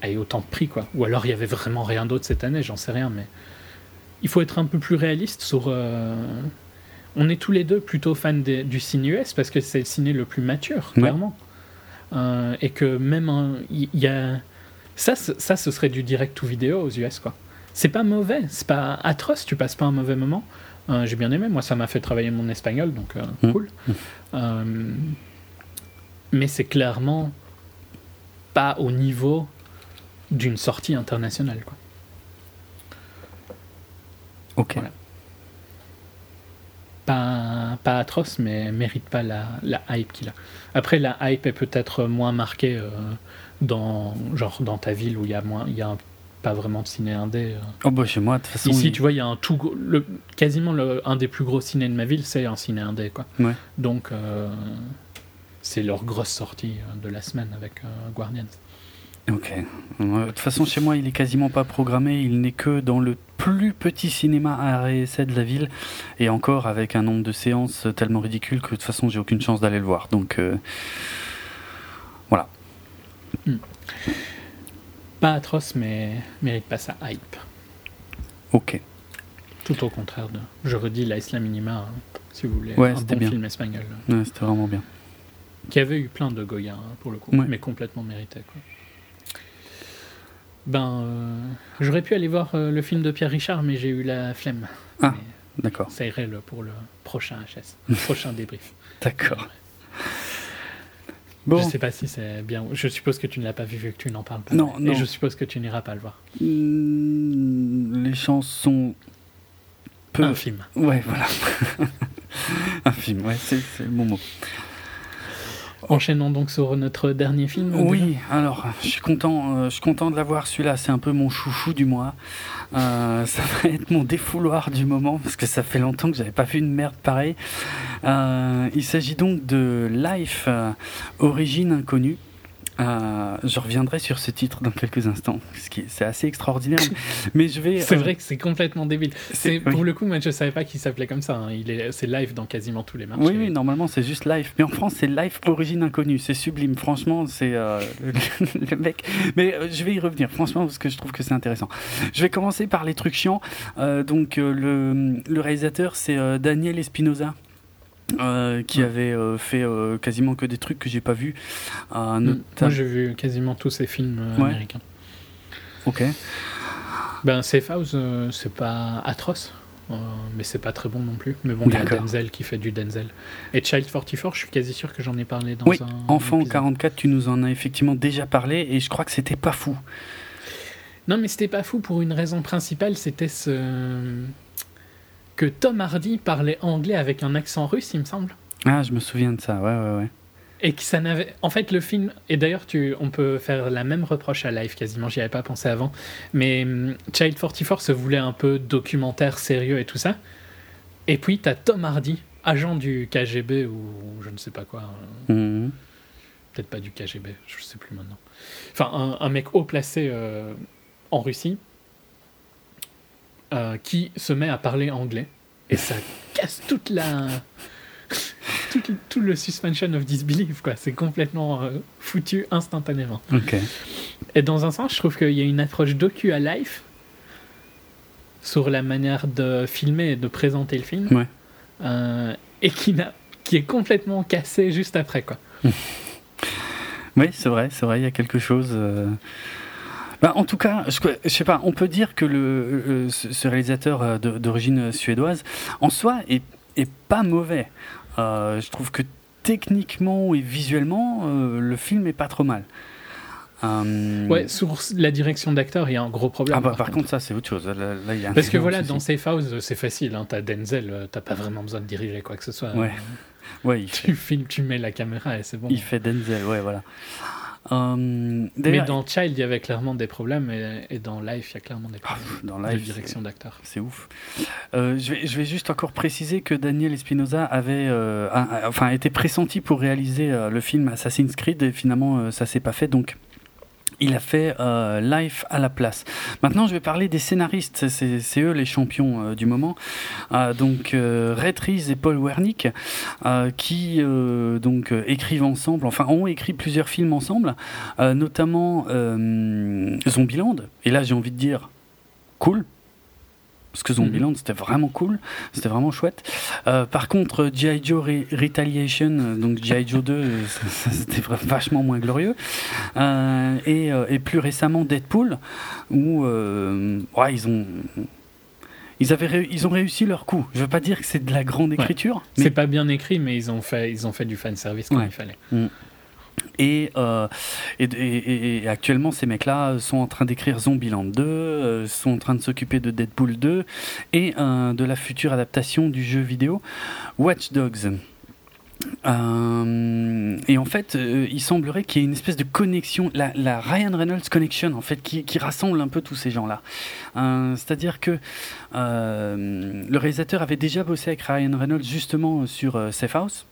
aille autant de prix, quoi. Ou alors il y avait vraiment rien d'autre cette année, j'en sais rien, mais il faut être un peu plus réaliste sur. euh, On est tous les deux plutôt fans des- du ciné US parce que c'est le ciné le plus mature, Ouais. clairement. Euh, et que même il y, a ça, ce- ça, ce serait du direct to vidéo aux US, quoi. C'est pas mauvais, c'est pas atroce, tu passes pas un mauvais moment. Euh, J'ai bien aimé, moi ça m'a fait travailler mon espagnol, donc euh, Mm. cool. Euh, mais c'est clairement pas au niveau d'une sortie internationale. Quoi. Ok. Voilà. Pas, pas atroce, mais mérite pas la, la hype qu'il a. Après, la hype est peut-être moins marquée dans, genre, dans ta ville où il y a, moins, y a un- pas vraiment de ciné indé. euh. Oh bah chez moi, de toute façon. Ici, il- tu vois, il y a un tout le, quasiment le, un des plus gros ciné de ma ville, c'est un ciné indé, quoi. Ouais. Donc, euh, c'est leur grosse sortie euh, de la semaine avec euh, Guardians. Ok. De toute façon, chez moi, il est quasiment pas programmé. Il n'est que dans le plus petit cinéma à essai de la ville. Et encore avec un nombre de séances tellement ridicule que de toute façon, j'ai aucune chance d'aller le voir. Donc, euh, voilà. Pas atroce, mais mérite pas sa hype. Ok. Tout au contraire de. Je redis la Isla Minima, hein, si vous voulez. Ouais, un bon bien. film espagnol. Ouais, C'était vraiment bien. Qui avait eu plein de Goya, hein, pour le coup, Ouais. mais complètement mérité. Quoi. Ben, euh, j'aurais pu aller voir euh, le film de Pierre Richard, mais j'ai eu la flemme. Ah. D'accord. ça irait le- pour le prochain HS, prochain débrief. D'accord. Bon. Je sais pas si c'est bien. Je suppose que tu ne l'as pas vu vu que tu n'en parles pas. Non, Et non. je suppose que tu n'iras pas le voir. Hmm, les chances sont peu. Un film. Ouais, voilà. un film, ouais, c'est c'est le bon mot. Enchaînons donc sur notre dernier film. Oui, alors, je suis content, euh, je suis content de l'avoir. Celui-là, c'est un peu mon chouchou du mois. Euh, ça va être mon défouloir du moment parce que ça fait longtemps que j'avais pas vu une merde pareille. Euh, il s'agit donc de Life, origine inconnue. Euh, je reviendrai sur ce titre dans quelques instants, ce qui c'est assez extraordinaire. mais je vais. C'est euh, vrai que c'est complètement débile. C'est oui. pour le coup, moi je savais pas qu'il s'appelait comme ça. hein. Il est, c'est live dans quasiment tous les marchés. Oui, oui, normalement c'est juste live. Mais en France, c'est live origine inconnue. C'est sublime. Franchement, c'est euh, le, le mec. Mais je vais y revenir, franchement, parce que je trouve que c'est intéressant. Je vais commencer par les trucs chiants. Donc, le, le réalisateur, c'est Daniel Espinosa. Euh, qui Ouais. avait euh, fait euh, quasiment que des trucs que j'ai pas. Euh, Mm. Moi j'ai vu quasiment tous ces films Ouais. américains. Ok. Ben Safe House, c'est pas atroce. mais c'est pas très bon non plus. Mais bon, il y a. Denzel qui fait du Denzel. Et Child 44, je suis quasi sûr que j'en ai parlé dans Oui, un. Enfant épisode. 44, tu nous en as effectivement déjà parlé et je crois que c'était pas fou. Non, mais c'était pas fou pour une raison principale, c'était ce. Que Tom Hardy parlait anglais avec un accent russe, il me semble. Ah, je me souviens de ça, ouais, ouais, ouais. Et que ça n'avait. En fait, le film. Et d'ailleurs, tu... on peut faire la même reproche à Live quasiment, j'y avais pas pensé avant. Mais hum, Child 44 se voulait un peu documentaire, sérieux et tout ça. Et puis, t'as Tom Hardy, agent du KGB ou je ne sais pas quoi. euh, Mhm. Peut-être pas du KGB, je sais plus maintenant. Enfin, un, un mec haut placé euh, en Russie euh, qui se met à parler anglais. Et ça casse toute la. tout, tout le suspension of disbelief, quoi. C'est complètement euh, foutu instantanément. Ok. Et dans un sens, je trouve qu'il y a une approche docu à life sur la manière de filmer et de présenter le film. Ouais. Euh, et qui, n'a- qui est complètement cassé juste après, quoi. Oui, c'est vrai, c'est vrai, il y a quelque chose. euh, bah, en tout cas, je, je sais pas, on peut dire que le, ce, réalisateur euh, d'origine suédoise, en soi, est, est pas mauvais. Euh, je trouve que techniquement et visuellement, euh, le film est pas trop mal. Euh, Ouais, sur la direction d'acteur, il y a un gros problème. ah bah, par contre, ça c'est autre chose. Là, là, il y a un Parce que voilà, dans Safe House, c'est facile. Hein, t'as Denzel, t'as pas vraiment besoin de diriger quoi que ce soit. Ouais. Ouais, il fait, Tu filmes, tu mets la caméra et c'est bon. il fait Denzel, ouais, voilà. Euh, Mais dans Child, il y avait clairement des problèmes et, et dans Life, il y a clairement des Ah, problèmes pff, dans de live, direction d'acteur. C'est ouf. Euh, je, vais, je vais juste encore préciser que Daniel Espinosa avait, euh, enfin, été pressenti pour réaliser le film Assassin's Creed et finalement ça s'est pas fait. Donc il a fait euh, Life à la place. Maintenant, je vais parler des scénaristes. C'est eux les champions euh, du moment. Euh, donc euh, Red et Paul Wernick qui donc écrivent ensemble, enfin ont écrit plusieurs films ensemble, notamment Zombieland. Et là, j'ai envie de dire cool. Parce que Zombieland, c'était vraiment cool, c'était vraiment chouette. Euh, par contre, G.I. Joe Re- Retaliation, euh, donc G.I. Joe 2, euh, ça- ça, c'était vachement moins glorieux. Euh, et, euh, et plus récemment, Deadpool, où euh, ouais, ils ont. Ils, avaient réu- ils ont réussi leur coup. Je veux pas dire que c'est de la grande écriture, mais C'est pas bien écrit, mais ils ont fait, ils ont fait du fan service comme Ouais. il fallait. Et, euh, et, actuellement, ces mecs-là sont en train d'écrire Zombieland 2, euh, sont en train de s'occuper de Deadpool 2 et euh, de la future adaptation du jeu vidéo Watch Dogs. Et en fait, il semblerait qu'il y ait une espèce de connexion, la, Ryan Reynolds Connection, en fait, qui, rassemble un peu tous ces gens-là. C'est-à-dire que le réalisateur avait déjà bossé avec Ryan Reynolds justement sur Safe House,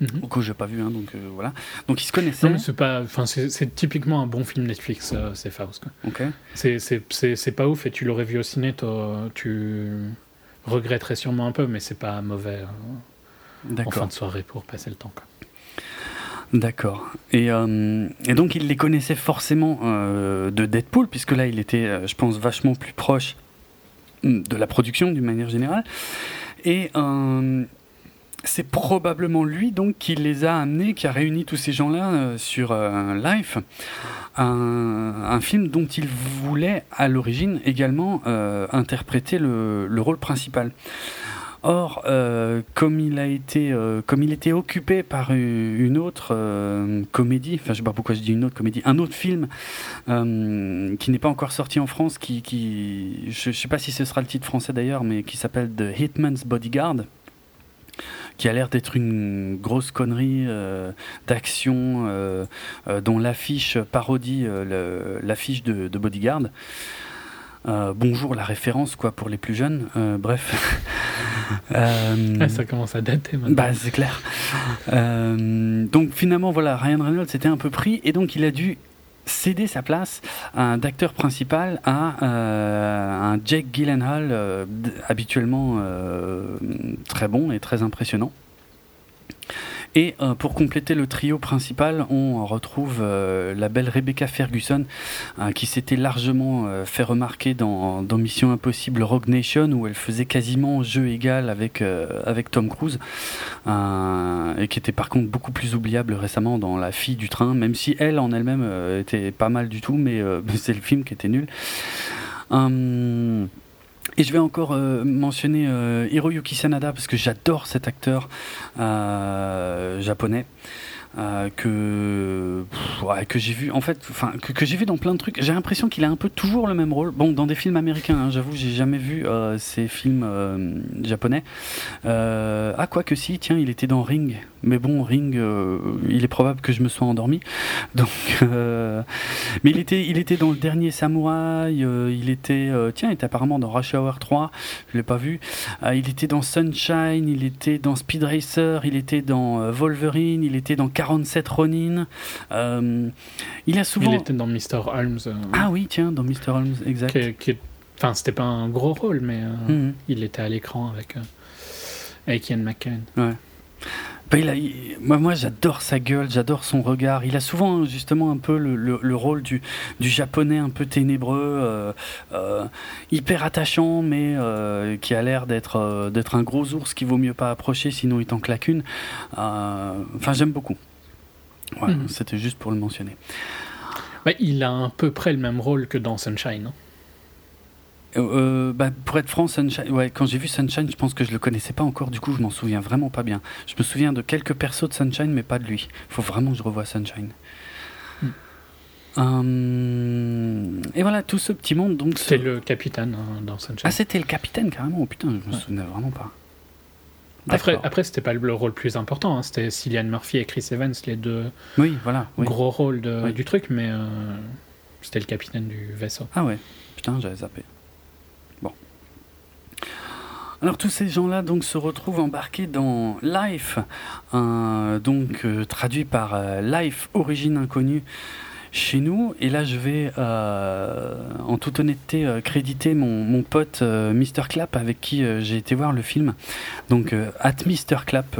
Mhm. que je n'ai pas vu, hein, donc euh, voilà. Donc ils se connaissaient. Non, mais c'est pas, enfin, c'est c'est typiquement un bon film Netflix, euh, House. quoi. Ok. C'est- C'est c'est- c'est pas ouf et tu l'aurais vu au ciné, tu regretterais sûrement un peu, mais c'est pas mauvais euh, en fin de soirée pour passer le temps. Quoi. D'accord. Et, euh, et donc il les connaissait forcément euh, de Deadpool, puisque là il était, euh, je pense, vachement plus proche hum, de la production d'une manière générale. Et c'est probablement lui donc qui les a amenés, qui a réuni tous ces gens-là euh, sur euh, Life, un, film dont il voulait à l'origine également euh, interpréter le, le rôle principal. Or, comme il était occupé par une autre comédie, enfin je sais pas pourquoi je dis une autre comédie, un autre film qui n'est pas encore sorti en France, qui, qui je, je sais pas si ce sera le titre français d'ailleurs, mais qui s'appelle The Hitman's Bodyguard, qui a l'air d'être une grosse connerie euh, d'action euh, euh, dont l'affiche parodie l'affiche de, de Bodyguard. Bonjour la référence quoi pour les plus jeunes. Bref. Ah, ça commence à dater maintenant. bah, c'est clair. Donc finalement, voilà, Ryan Reynolds s'était un peu pris et donc il a dû céder sa place d'acteur principal à euh, un Jake Gyllenhaal euh, habituellement euh, très bon et très impressionnant. Et euh, pour compléter le trio principal, on retrouve euh, la belle Rebecca Ferguson, euh, qui s'était largement fait remarquer dans, Mission Impossible Rogue Nation, où elle faisait quasiment jeu égal avec, avec Tom Cruise, et qui était par contre beaucoup plus oubliable récemment dans La fille du train, même si elle en elle-même était pas mal du tout, mais c'est le film qui était nul. Hum, et je vais encore euh, mentionner euh, Hiroyuki Sanada parce que j'adore cet acteur euh, japonais. euh, que que j'ai vu en fait que, j'ai vu dans plein de trucs. J'ai l'impression qu'il a un peu toujours le même rôle. Bon dans des films américains hein, j'avoue j'ai jamais vu ces films japonais. Ah quoi que si tiens il était dans Ring mais bon Ring euh, il est probable que je me sois endormi donc euh, mais il était il était dans le dernier Samouraï euh, il était tiens il était apparemment dans Rush Hour 3 je l'ai pas vu il était dans Sunshine il était dans Speed Racer il était dans Wolverine il était dans 47 Ronin il a souvent Il était dans Mr. Holmes. ah oui tiens dans Mr Holmes exact qui- qui- Enfin, c'était pas un gros rôle, mais Mhm. il était à l'écran avec, avec Ian McKellen. Bah, il a- il- moi, moi j'adore sa gueule, j'adore son regard. Il a souvent justement un peu le, le- le rôle du, du japonais un peu ténébreux, euh, euh, hyper attachant, mais euh, qui a l'air d'être d'être un gros ours qu'il vaut mieux pas approcher, sinon il t'en claque une. Enfin, j'aime beaucoup. Voilà, Mhm. C'était juste pour le mentionner. Ouais, il a à peu près le même rôle que dans Sunshine. hein. Euh, euh, bah, pour être franc, Sunshine, ouais, quand j'ai vu Sunshine, je pense que je le connaissais pas encore, du coup je m'en souviens vraiment pas bien. Je me souviens de quelques persos de Sunshine, mais pas de lui. faut vraiment que je revoie Sunshine. Hmm. Hum, et voilà, tout ce petit monde. donc. C'était ce- le capitaine hein, dans Sunshine. Ah, c'était le capitaine carrément, oh, putain, je me Ouais. souvenais vraiment pas. après, après c'était pas le rôle le plus important. hein. C'était Cillian Murphy et Chris Evans, les deux Oui, voilà. oui. gros rôles de- Oui. du truc, mais euh, c'était le capitaine du vaisseau. Ah ouais, putain, j'avais zappé. Alors tous ces gens-là donc se retrouvent embarqués dans Life, donc euh, traduit par euh, Life Origine Inconnue chez nous. Et là, je vais euh, en toute honnêteté créditer mon, pote Mr Clap avec qui j'ai été voir le film. Donc at Mr Clap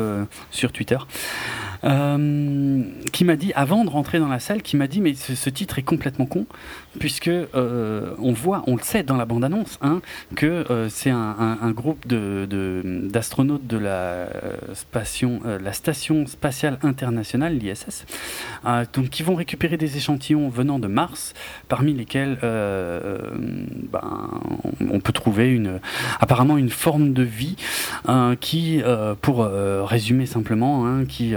sur Twitter. Qui m'a dit, avant de rentrer dans la salle, qui m'a dit mais ce titre est complètement con, puisque euh, on voit, on le sait dans la bande-annonce, hein, que euh, c'est un, groupe d'astronautes de, la, euh, station, la station spatiale internationale, l'ISS, donc qui vont récupérer des échantillons venant de Mars, parmi lesquels ben, on, peut trouver une, apparemment une forme de vie qui, pour résumer simplement, hein, qui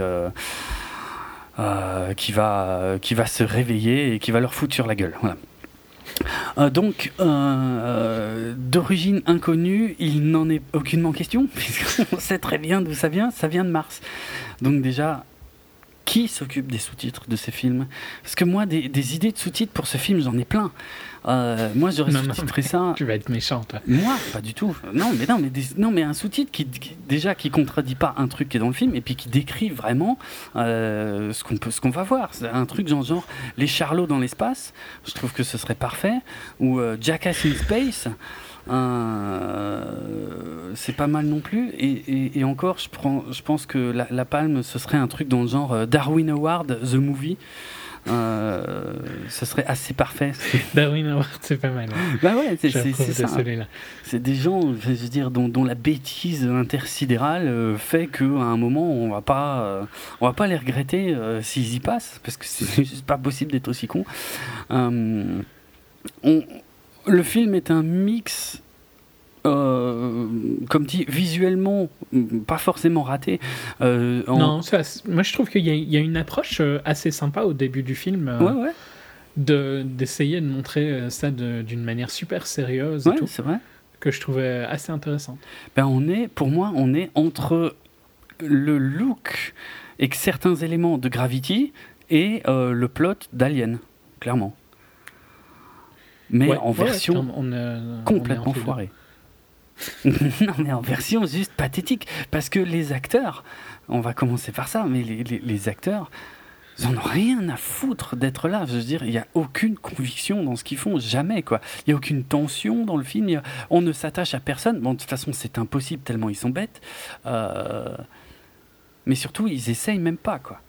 qui va qui va se réveiller et qui va leur foutre sur la gueule. Euh, donc, euh, euh, d'origine inconnue, il n'en est aucunement question, puisqu'on sait très bien d'où ça vient, ça vient de Mars. Donc déjà, qui s'occupe des sous-titres de ces films? Parce que moi, des, des idées de sous-titres pour ce film, j'en ai plein. Euh, moi, j'aurais sous-titré ça Tu vas être méchant, toi. moi, pas du tout. Non, mais non, mais des- non, mais un sous-titre qui, qui- déjà qui contredit pas un truc qui est dans le film et puis qui décrit vraiment euh, ce qu'on peut, ce qu'on va voir. Un truc genre, genre les Charlots dans l'espace. Je trouve que ce serait parfait. Ou euh, Jackass in space. Euh, c'est pas mal non plus. Et, et- et encore, je prends, je pense que la, la palme, ce serait un truc dans le genre euh, Darwin Award, The Movie. Euh, ce serait assez parfait. Darwin Award, c'est pas mal. Bah ouais, c'est c'est- ça. des gens, je veux dire, dont, dont la bêtise intersidérale euh, fait qu'à un moment, on va pas, euh, on va pas les regretter s'ils y passent, parce que c'est juste pas possible d'être aussi con. On- le film est un mix. euh, comme dit, visuellement, mm, pas forcément raté. euh, en- Non, moi je trouve qu'il y, a- il y a une approche euh, assez sympa au début du film euh, Ouais, ouais, de d'essayer de montrer ça d'une manière super sérieuse et ouais, tout, c'est vrai. que je trouvais assez intéressante. Ben on est, pour moi, on est entre le look et certains éléments de Gravity et le plot d'Alien, clairement. Mais Ouais, en ouais, version on, euh, on complètement foirée. non, mais en version juste pathétique. Parce que les acteurs, on va commencer par ça, mais les, les, les acteurs, ils n'en ont rien à foutre d'être là. Je veux dire, il n'y a aucune conviction dans ce qu'ils font, jamais quoi. Il n'y a aucune tension dans le film. a- On ne s'attache à personne. Bon, de toute façon, c'est impossible tellement ils sont bêtes. Euh, Mais surtout, ils essayent même pas quoi.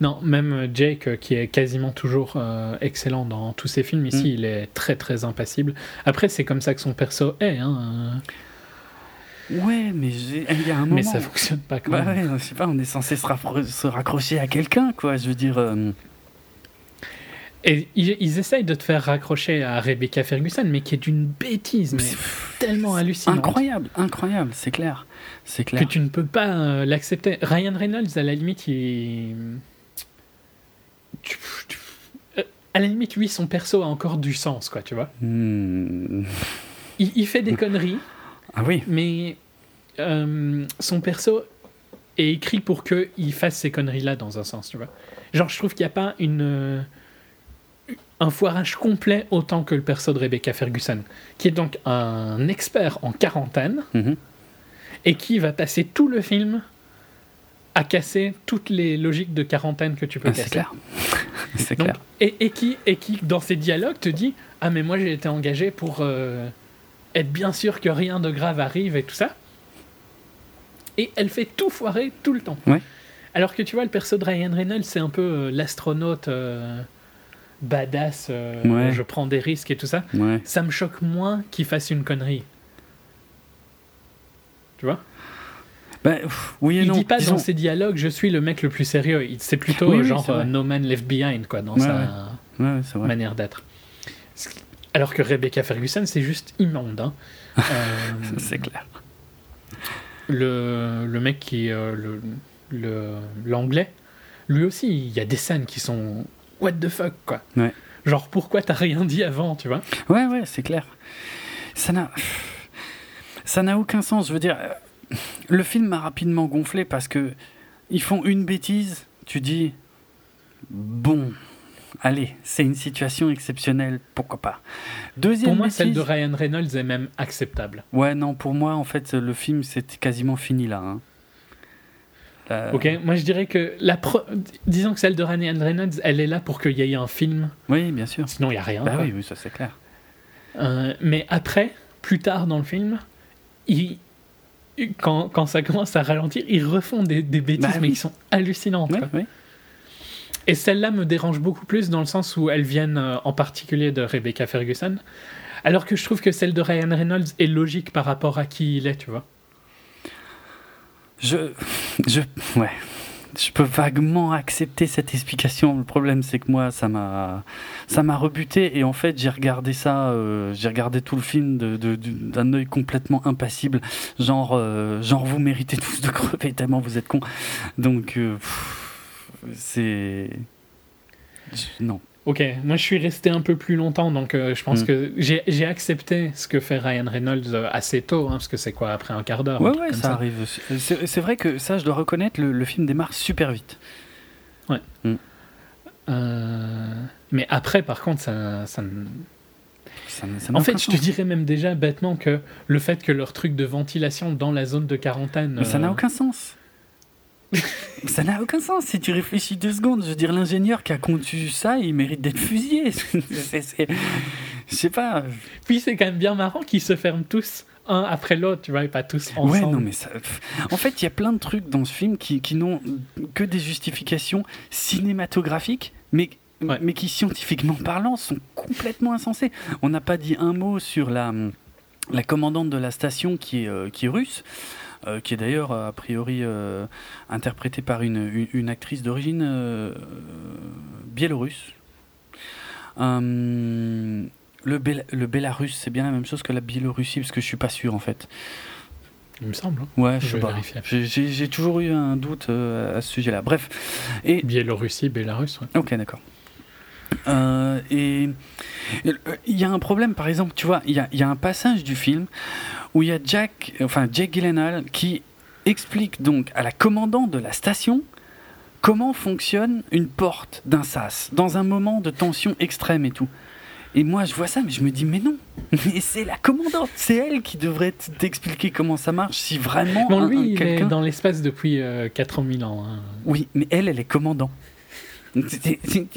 Non, même Jake, euh, qui est quasiment toujours euh, excellent dans tous ses films, ici, Mm. il est très très impassible. Après, c'est comme ça que son perso est, hein, Ouais, mais il y a un moment. mais ça fonctionne pas quand Bah même. ouais, je sais pas, on est censé se, raccrocher à quelqu'un, quoi. Je veux dire. euh, Et ils, ils essayent de te faire raccrocher à Rebecca Ferguson, mais qui est d'une bêtise, mais tellement hallucinante. incroyable, incroyable, c'est clair. C'est que clair. tu ne peux pas euh, l'accepter. Ryan Reynolds, à la limite, il... euh, à la limite, lui, son perso a encore du sens, quoi, tu vois. Hmm. Il, il fait des conneries, Ah oui, mais euh, son perso est écrit pour qu'il fasse ces conneries-là dans un sens, tu vois. Genre, je trouve qu'il n'y a pas une, euh, un foirage complet autant que le perso de Rebecca Ferguson, qui est donc un expert en quarantaine Mhm. et qui va passer tout le film à casser toutes les logiques de quarantaine que tu peux Ah, casser. c'est clair. c'est Donc, clair. et, et qui, et qui, dans ses dialogues, te dit Ah, mais moi j'ai été engagé pour euh, être bien sûr que rien de grave arrive et tout ça. Et elle fait tout foirer tout le temps. Ouais. Alors que tu vois, le perso de Ryan Reynolds, c'est un peu euh, l'astronaute euh, badass, Ouais. je prends des risques et tout ça. Ouais. Ça me choque moins qu'il fasse une connerie. Tu vois? Bah, oui et Il non. dit pas disons- dans ses dialogues je suis le mec le plus sérieux. C'est plutôt Oui, oui, genre vrai. euh, No Man Left Behind quoi dans Ouais, sa ouais. Ouais, manière d'être. Alors que Rebecca Ferguson c'est juste immonde. hein. Euh, C'est clair. le, le mec qui euh, le l'anglais, lui aussi il y a des scènes qui sont what the fuck quoi. Genre pourquoi t'as rien dit avant tu vois? Ouais, ouais, c'est clair. Ça n'a. Ça n'a aucun sens. Je veux dire, le film m'a rapidement gonflé parce que ils font une bêtise, tu dis bon, allez, c'est une situation exceptionnelle, pourquoi pas. Deuxième Pour moi bêtise, celle de Ryan Reynolds est même acceptable. Ouais, non, pour moi, en fait, le film, c'est quasiment fini là. hein. La- Ok, moi je dirais que la pro- disons que celle de Ryan Reynolds elle est là pour qu'il y ait un film, Oui, bien sûr. sinon il y a rien. Bah oui, oui, ça c'est clair. Euh, mais après, plus tard dans le film, ils- quand, quand ça commence à ralentir, ils refont des, des bêtises, Bah mais qui sont hallucinantes. Oui, quoi. oui. Et celles-là me dérangent beaucoup plus dans le sens où elles viennent euh, en particulier de Rebecca Ferguson, alors que je trouve que celle de Ryan Reynolds est logique par rapport à qui il est, tu vois. Je, je, ouais, je peux vaguement accepter cette explication. Le problème, c'est que moi, ça m'a, ça m'a rebuté. Et en fait, j'ai regardé ça, euh, j'ai regardé tout le film d'un œil complètement impassible. Genre, euh, genre, vous méritez tous de crever tellement vous êtes cons. Donc, euh, c'est, non. Ok, moi je suis resté un peu plus longtemps, donc euh, je pense Mm. que j'ai accepté ce que fait Ryan Reynolds euh, assez tôt, hein, parce que c'est quoi, après un quart d'heure Ouais, ouais, ça, arrive. C'est, vrai que ça, je dois reconnaître, le, le film démarre super vite. Euh, mais après, par contre, ça, ça En fait, je te dirais même déjà bêtement que le fait que leur truc de ventilation dans la zone de quarantaine. Mais ça n'a aucun sens. ça n'a aucun sens si tu réfléchis deux secondes. Je veux dire, l'ingénieur qui a conçu ça, il mérite d'être fusillé. Je sais pas. Puis c'est quand même bien marrant qu'ils se ferment tous un après l'autre, tu vois, et pas tous ensemble. Ouais, non, mais ça. En fait, il y a plein de trucs dans ce film qui, qui n'ont que des justifications cinématographiques, mais. Ouais. Mais qui, scientifiquement parlant, sont complètement insensés. On n'a pas dit un mot sur la, la commandante de la station qui est, euh, qui est russe, euh, qui est d'ailleurs a priori euh, interprétée par une, une, une actrice d'origine euh, biélorusse. Euh, le, Béla- le Bélarus, c'est bien la même chose que la Biélorussie, parce que je suis pas sûr en fait. Il me semble. hein. Ouais, je, Je sais pas. J'ai- toujours eu un doute euh, à ce sujet-là. Bref. Et Biélorussie, Bélarus, ouais. Ok, d'accord. Euh, et euh, il y a un problème, par exemple, tu vois, il y a, il y a un passage du film où il y a Jack, enfin Jake Gyllenhaal, qui explique donc à la commandante de la station comment fonctionne une porte d'un sas dans un moment de tension extrême et tout. Et moi, je vois ça, mais je me dis, mais non, mais c'est la commandante, c'est elle qui devrait t'expliquer comment ça marche, si vraiment. Bon, lui, il est dans l'espace depuis euh, 4 000 ans. Hein. Oui, mais elle, elle est commandant.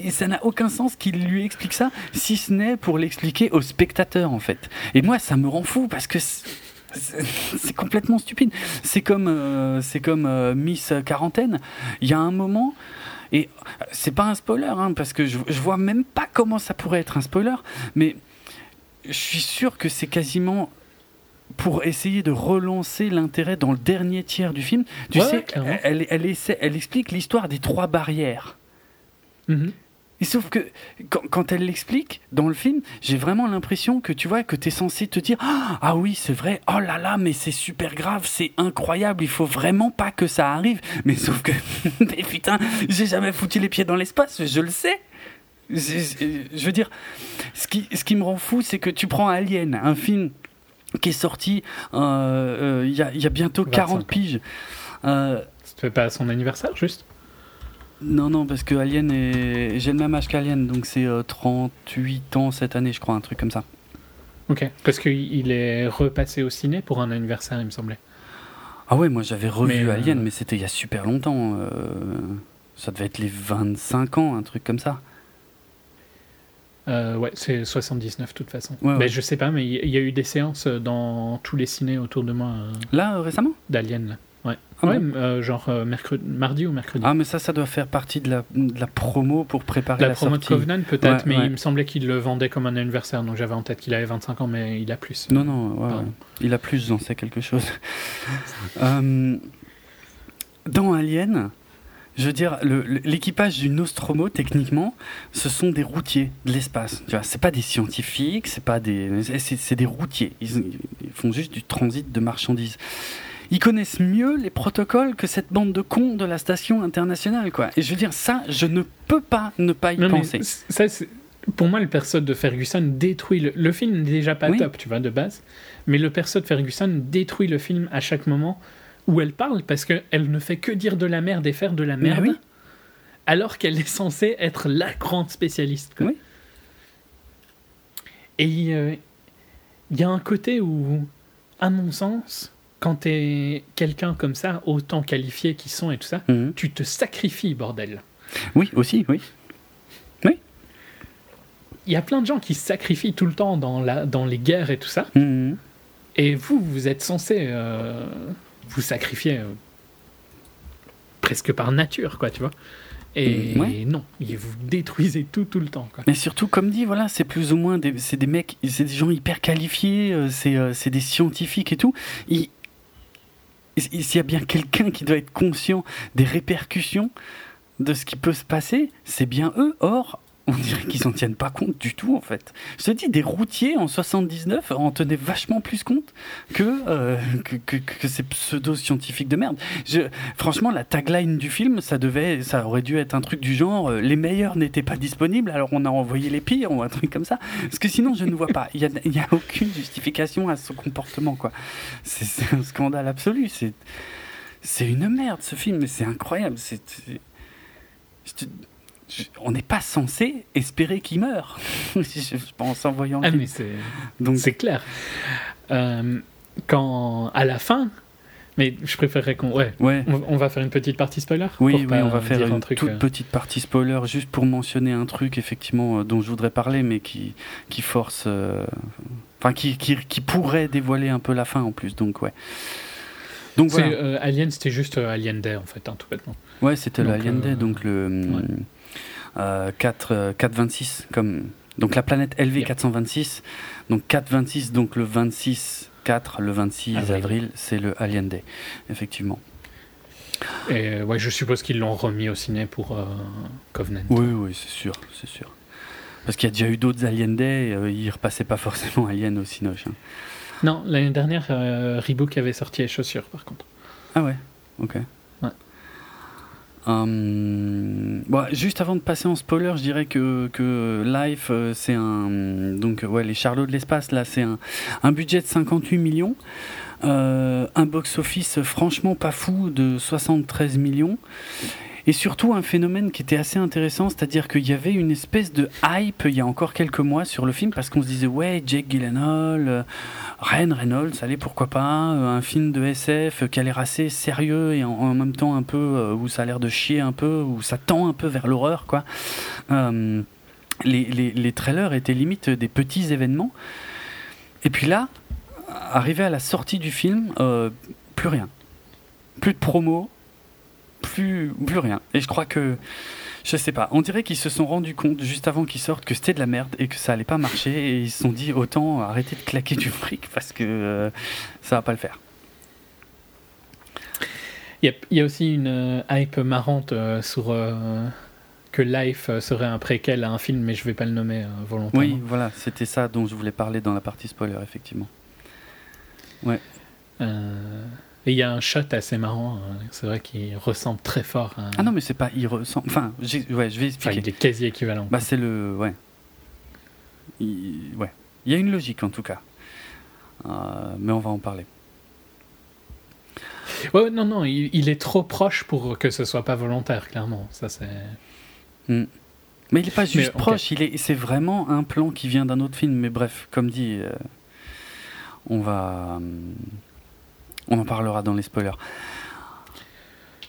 Ça n'a aucun sens qu'il lui explique ça, si ce n'est pour l'expliquer au spectateur, en fait. Et moi, ça me rend fou parce que c'est complètement stupide. C'est comme, euh, c'est comme euh, Miss Quarantaine. Il y a un moment, et c'est pas un spoiler, hein, parce que je, je vois même pas comment ça pourrait être un spoiler, mais je suis sûr que c'est quasiment pour essayer de relancer l'intérêt dans le dernier tiers du film. Tu sais, elle, elle, essaie, elle explique l'histoire des trois barrières. Mhm. Et sauf que quand, quand elle l'explique dans le film, j'ai vraiment l'impression que tu vois que tu es censé te dire ah oui c'est vrai oh là là mais c'est super grave c'est incroyable il faut vraiment pas que ça arrive. Mais sauf que mais putain j'ai jamais foutu les pieds dans l'espace je le sais. Je veux dire ce qui ce qui me rend fou c'est que tu prends Alien un film qui est sorti euh, euh, il y, a, y, a, bientôt 40 piges. Euh, ça te fait pas son anniversaire juste? Non, non, parce que Alien est. J'ai le même âge qu'Alien, donc c'est 38 euh, ans cette année, je crois, un truc comme ça. Ok, parce qu'il est repassé au ciné pour un anniversaire, il me semblait. Ah ouais, moi j'avais revu euh, Alien, mais c'était il y a super longtemps. Euh, ça devait être les 25 ans, un truc comme ça. ouais, c'est 79 de toute façon. Mais je sais pas, mais il y, a eu des séances dans tous les ciné autour de moi. Là, récemment? D'Alien, là. Ouais, ah ouais euh, genre euh, mercredi, mardi ou mercredi. Ah, mais ça, ça doit faire partie de la, de la promo pour préparer la, la promo de Covenant, peut-être, mais il me semblait qu'il le vendait comme un anniversaire, donc j'avais en tête qu'il avait 25 ans, mais il a plus. Non, non, il a plus, j'en sais quelque chose. Euh, dans Alien, je veux dire, l'équipage du Nostromo, techniquement, ce sont des routiers de l'espace. Tu vois, c'est pas des scientifiques, c'est pas des, c'est des routiers. ils, font juste du transit de marchandises ils connaissent mieux les protocoles que cette bande de cons de la station internationale, quoi. Et je veux dire, ça, je ne peux pas ne pas y penser. Ça, pour moi, le perso de Ferguson détruit le, le film n'est déjà pas top, tu vois, de base. Mais le perso de Ferguson détruit le film à chaque moment où elle parle parce qu'elle ne fait que dire de la merde et faire de la merde. Oui. Alors qu'elle est censée être la grande spécialiste. Quoi. Oui. Et il y a un côté où, à mon sens, quand tu es quelqu'un comme ça, autant qualifié qu'ils sont et tout ça, mhm. tu te sacrifies, bordel. Oui, aussi, oui. Oui. Il y a plein de gens qui se sacrifient tout le temps dans, la, dans les guerres et tout ça. Mhm. Et vous, vous êtes censé euh, vous sacrifier euh, presque par nature, quoi, tu vois. Et mhm, non, vous détruisez tout tout le temps. Quoi. Mais surtout, comme dit, voilà, c'est plus ou moins des, c'est des mecs, c'est des gens hyper qualifiés, euh, c'est, des scientifiques et tout. Ils, s'il y a bien quelqu'un qui doit être conscient des répercussions de ce qui peut se passer, c'est bien eux. Or, on dirait qu'ils n'en tiennent pas compte du tout, en fait. Je te dis, des routiers en 79 en tenaient vachement plus compte que, euh, que, ces pseudo-scientifiques de merde. Franchement, la tagline du film, ça, devait, ça aurait dû être un truc du genre euh, les meilleurs n'étaient pas disponibles, alors on a envoyé les pires, ou un truc comme ça. Parce que sinon, je ne vois pas. Il n'y a, aucune justification à ce comportement, quoi. C'est un scandale absolu. C'est une merde, ce film, mais c'est incroyable. On n'est pas censé espérer qu'il meure. je pense en voyant. Ah, mais c'est donc c'est clair. Euh, quand à la fin, mais je préférerais qu'on ouais, ouais. On, va faire une petite partie spoiler. Oui, oui, on va faire une toute euh. petite partie spoiler juste pour mentionner un truc effectivement euh, dont je voudrais parler, mais qui qui force, enfin qui, qui, qui pourrait dévoiler un peu la fin en plus. Donc ouais. Donc voilà. Alien, c'était juste Alien Day en fait, hein, tout bêtement. Ouais, c'était l'Alien Day, donc le. Ouais. 4, 426 euh, comme donc la planète LV 426 donc 426 donc le 26 4 le 26 avril, c'est le Alien Day effectivement. Et ouais je suppose qu'ils l'ont remis au ciné pour euh, Covenant. Oui oui c'est sûr c'est sûr. Parce qu'il y a déjà eu d'autres Alien Day euh, ils repassaient pas forcément Alien au Cinoche hein. non l'année dernière Reebok avait sorti les chaussures par contre. Ah ouais ok Bon, juste avant de passer en spoiler, je dirais que, Life, euh, c'est un. Donc, ouais, les Charlots de l'espace, là, c'est un, budget de 58 millions. Euh, un box-office franchement pas fou de 73 millions. Et surtout un phénomène qui était assez intéressant, c'est-à-dire qu'il y avait une espèce de hype il y a encore quelques mois sur le film parce qu'on se disait ouais Jake Gyllenhaal, euh, Ryan Reynolds, allez pourquoi pas, euh, un film de SF qui a l'air assez sérieux et en, même temps un peu euh, où ça a l'air de chier un peu, où ça tend un peu vers l'horreur quoi. les, les, les, trailers étaient limite des petits événements. Et puis là, arrivé à la sortie du film, plus rien, plus de promo, plus, plus rien. Et je crois que, je sais pas, on dirait qu'ils se sont rendus compte juste avant qu'ils sortent que c'était de la merde et que ça allait pas marcher et ils se sont dit autant arrêter de claquer du fric parce que euh, ça va pas le faire. Il y, a aussi une euh, hype marrante euh, sur que Life serait un préquel à un film, mais je vais pas le nommer volontairement. Oui, voilà, c'était ça dont je voulais parler dans la partie spoiler, effectivement. Ouais. Et il y a un shot assez marrant, hein. c'est vrai qu'il ressemble très fort à... Ah non, mais c'est pas. Il ressemble. Enfin, ouais, je vais expliquer. Enfin, il est quasi équivalent. Bah, c'est le. Ouais. Il... Ouais. Il y a une logique en tout cas. Euh, mais on va en parler. Ouais, non, non, il, est trop proche pour que ce soit pas volontaire, clairement. Ça, c'est. Hmm. Mais il est pas juste proche, il est, c'est vraiment un plan qui vient d'un autre film. Mais bref, comme dit, euh, on va. Hum, on en parlera dans les spoilers.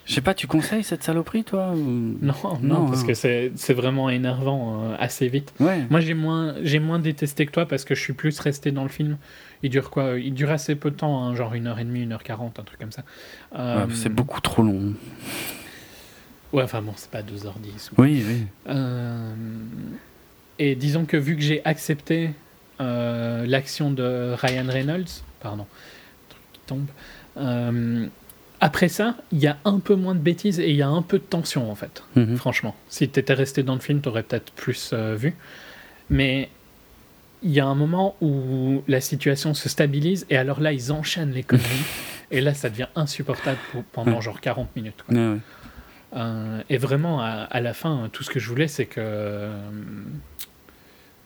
Je sais pas, tu conseilles cette saloperie, toi non, non, parce hein. que c'est vraiment énervant euh, assez vite. Ouais. Moi, j'ai moins, moins détesté que toi parce que je suis plus resté dans le film. Il dure quoi? Il dure assez peu de temps, hein, genre une heure et demie, une heure quarante, un truc comme ça. Euh, c'est beaucoup trop long. Ouais, enfin bon, c'est pas 2h10. Oui, oui. Euh, et disons que vu que j'ai accepté l'action de Ryan Reynolds, pardon, tombe. Euh, après ça, il y a un peu moins de bêtises et il y a un peu de tension en fait. Mhm. Franchement, si tu étais resté dans le film, tu aurais peut-être plus euh, vu. Mais il y a un moment où la situation se stabilise et alors là, ils enchaînent les conneries. et là, ça devient insupportable pendant genre 40 minutes. Euh, et vraiment, à, à, la fin, tout ce que je voulais, c'est que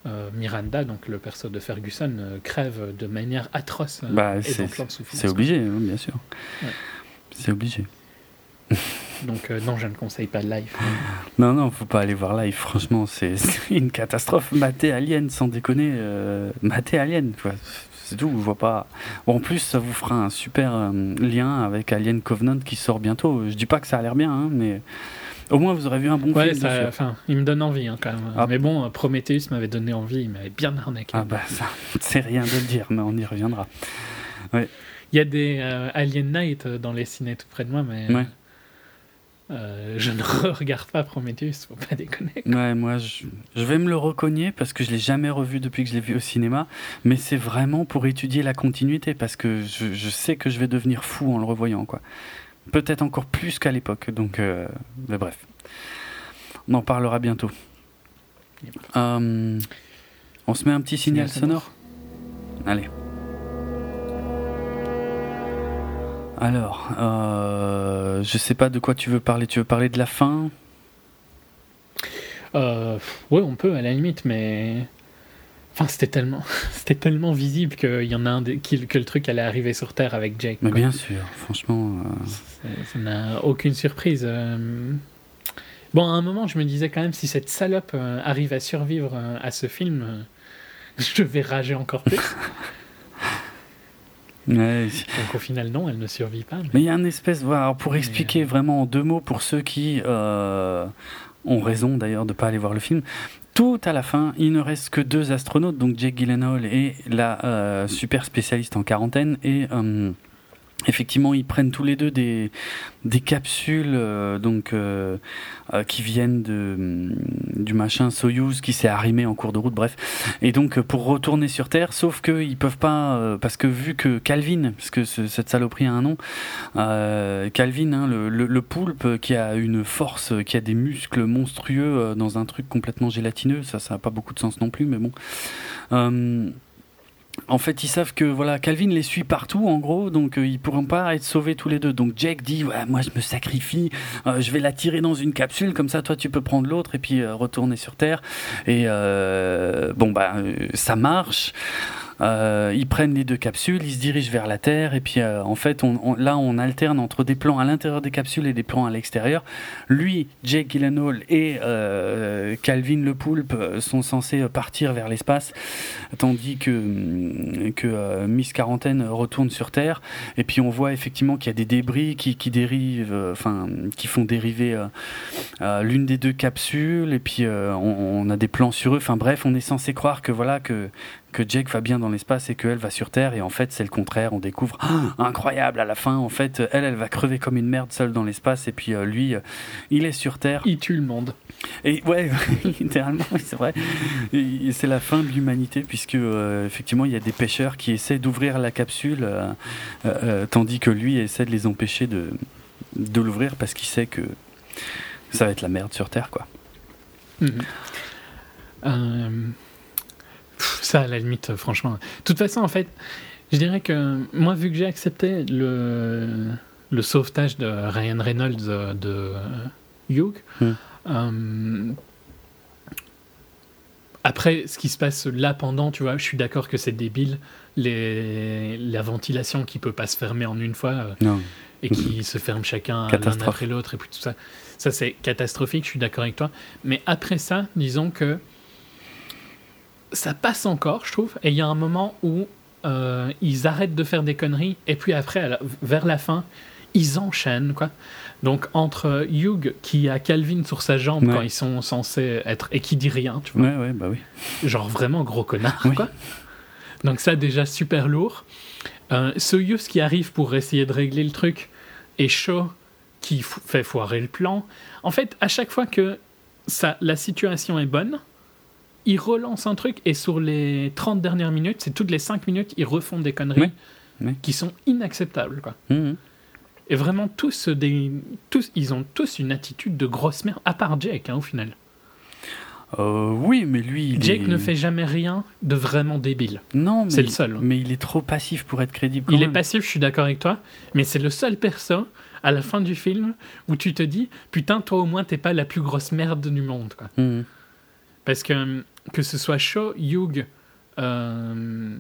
euh, Miranda, donc le perso de Ferguson, euh, crève de manière atroce. Euh, bah, c'est obligé, hein, bien sûr. C'est obligé. Donc non, je ne conseille pas live. Non, non, faut pas aller voir live. Franchement, c'est une catastrophe. Maté Alien, sans déconner. Maté Alien, c'est tout. Je vois pas. en plus, ça vous fera un super lien avec Alien Covenant qui sort bientôt. Je dis pas que ça a l'air bien, hein, mais au moins, vous aurez vu un bon film. enfin, il me donne envie hein, quand même. Ah. Mais bon, Prometheus m'avait donné envie, il m'avait bien arnaqué. Ah bah ça, c'est rien de le dire, mais on y reviendra. Ouais. Il y a des euh, Alien Night euh, dans les ciné tout près de moi, mais ouais. euh, je ne regarde pas Prometheus, faut pas déconner. Ouais, moi je, je, vais me le recogner parce que je l'ai jamais revu depuis que je l'ai vu au cinéma, mais c'est vraiment pour étudier la continuité parce que je, je, sais que je vais devenir fou en le revoyant quoi. Peut-être encore plus qu'à l'époque. Donc, euh, mais bref, on en parlera bientôt. Euh, on se met un petit signal, sonore? Allez. Alors, euh, je sais pas de quoi tu veux parler. Tu veux parler de la fin? Euh, Ouais, on peut à la limite, mais Enfin, c'était tellement, c'était tellement visible qu'il y en a un que le truc allait arriver sur Terre avec Jake. Mais bien sûr, franchement. Euh, ça n'a aucune surprise. Euh. Bon, à un moment, je me disais quand même, si cette salope euh, arrive à survivre à ce film, je vais rager encore plus. Ouais. Donc au final, non, elle ne survit pas. Mais il y a un espèce. Voilà, pour expliquer vraiment en deux mots pour ceux qui ont raison d'ailleurs de ne pas aller voir le film, tout à la fin, il ne reste que deux astronautes, donc Jake Gyllenhaal et la euh, super spécialiste en quarantaine, et euh, effectivement, ils prennent tous les deux des, des capsules euh, donc euh, euh, qui viennent de mm, du machin Soyuz qui s'est arrimé en cours de route, bref. Et donc pour retourner sur Terre, sauf qu'ils peuvent pas parce que vu que Calvin, parce que cette saloperie a un nom, Calvin, hein, le, le, poulpe qui a une force, qui a des muscles monstrueux dans un truc complètement gélatineux, ça, ça a pas beaucoup de sens non plus, mais bon en fait, ils savent que voilà, Calvin les suit partout, en gros, donc euh, ils pourront pas être sauvés tous les deux. Donc Jake dit, ouais, moi je me sacrifie, euh, je vais la tirer dans une capsule, comme ça toi tu peux prendre l'autre et puis euh, retourner sur Terre. Et bon bah ça marche. Euh, ils prennent les deux capsules, ils se dirigent vers la Terre, et puis euh, en fait, là, on alterne entre des plans à l'intérieur des capsules et des plans à l'extérieur. Lui, Jake Gyllenhaal et euh, Calvin le Poulpe sont censés partir vers l'espace, tandis que, que Miss Quarantaine retourne sur Terre. Et puis on voit effectivement qu'il y a des débris qui, qui dérivent, enfin, qui font dériver l'une des deux capsules, et puis on, on, a des plans sur eux. Enfin bref, on est censé croire que voilà que que Jake va bien dans l'espace et qu'elle va sur Terre et en fait c'est le contraire. On découvre ah, incroyable à la fin en fait elle elle va crever comme une merde seule dans l'espace et puis euh, lui euh, il est sur Terre. Il tue le monde. Et ouais littéralement c'est vrai. C'est la fin de l'humanité puisque euh, effectivement il y a des pêcheurs qui essaient d'ouvrir la capsule tandis que lui essaie de les empêcher de, de l'ouvrir parce qu'il sait que ça va être la merde sur Terre quoi. Mm-hmm. Ça, à la limite, franchement. De toute façon, en fait, je dirais que moi, vu que j'ai accepté le, le sauvetage de Ryan Reynolds de Hugh, hmm. euh, après, ce qui se passe là pendant, tu vois, je suis d'accord que c'est débile. Les, la ventilation qui peut pas se fermer en une fois euh, et qui se ferme chacun l'un après l'autre et puis tout ça. Ça, c'est catastrophique, je suis d'accord avec toi. Mais après ça, disons que ça passe encore, je trouve. Et il y a un moment où euh, ils arrêtent de faire des conneries, et puis après, vers la fin, ils enchaînent, quoi. Donc, entre Hugh qui a Calvin sur sa jambe quand ils sont censés être. et qui dit rien, tu vois. Ouais, ouais, bah oui. Genre vraiment gros connard, quoi. Donc, ça, déjà super lourd. Euh, Soyuz qui arrive pour essayer de régler le truc, et Shaw qui fait foirer le plan. En fait, à chaque fois que ça, la situation est bonne, ils relancent un truc et sur les 30 dernières minutes, c'est toutes les 5 minutes, ils refont des conneries qui sont inacceptables. Quoi. Mmh, mmh. Et vraiment, tous, des, tous, ils ont tous une attitude de grosse merde, à part Jake, hein, au final. Euh, oui, mais lui. Jake ne fait jamais rien de vraiment débile. Non, c'est le seul. Mais il est trop passif pour être crédible. il est passif, je suis d'accord avec toi, mais c'est le seul perso à la fin du film où tu te dis Putain, toi au moins, t'es pas la plus grosse merde du monde. Quoi. Mmh. Parce que que ce soit Shaw, Hugh euh,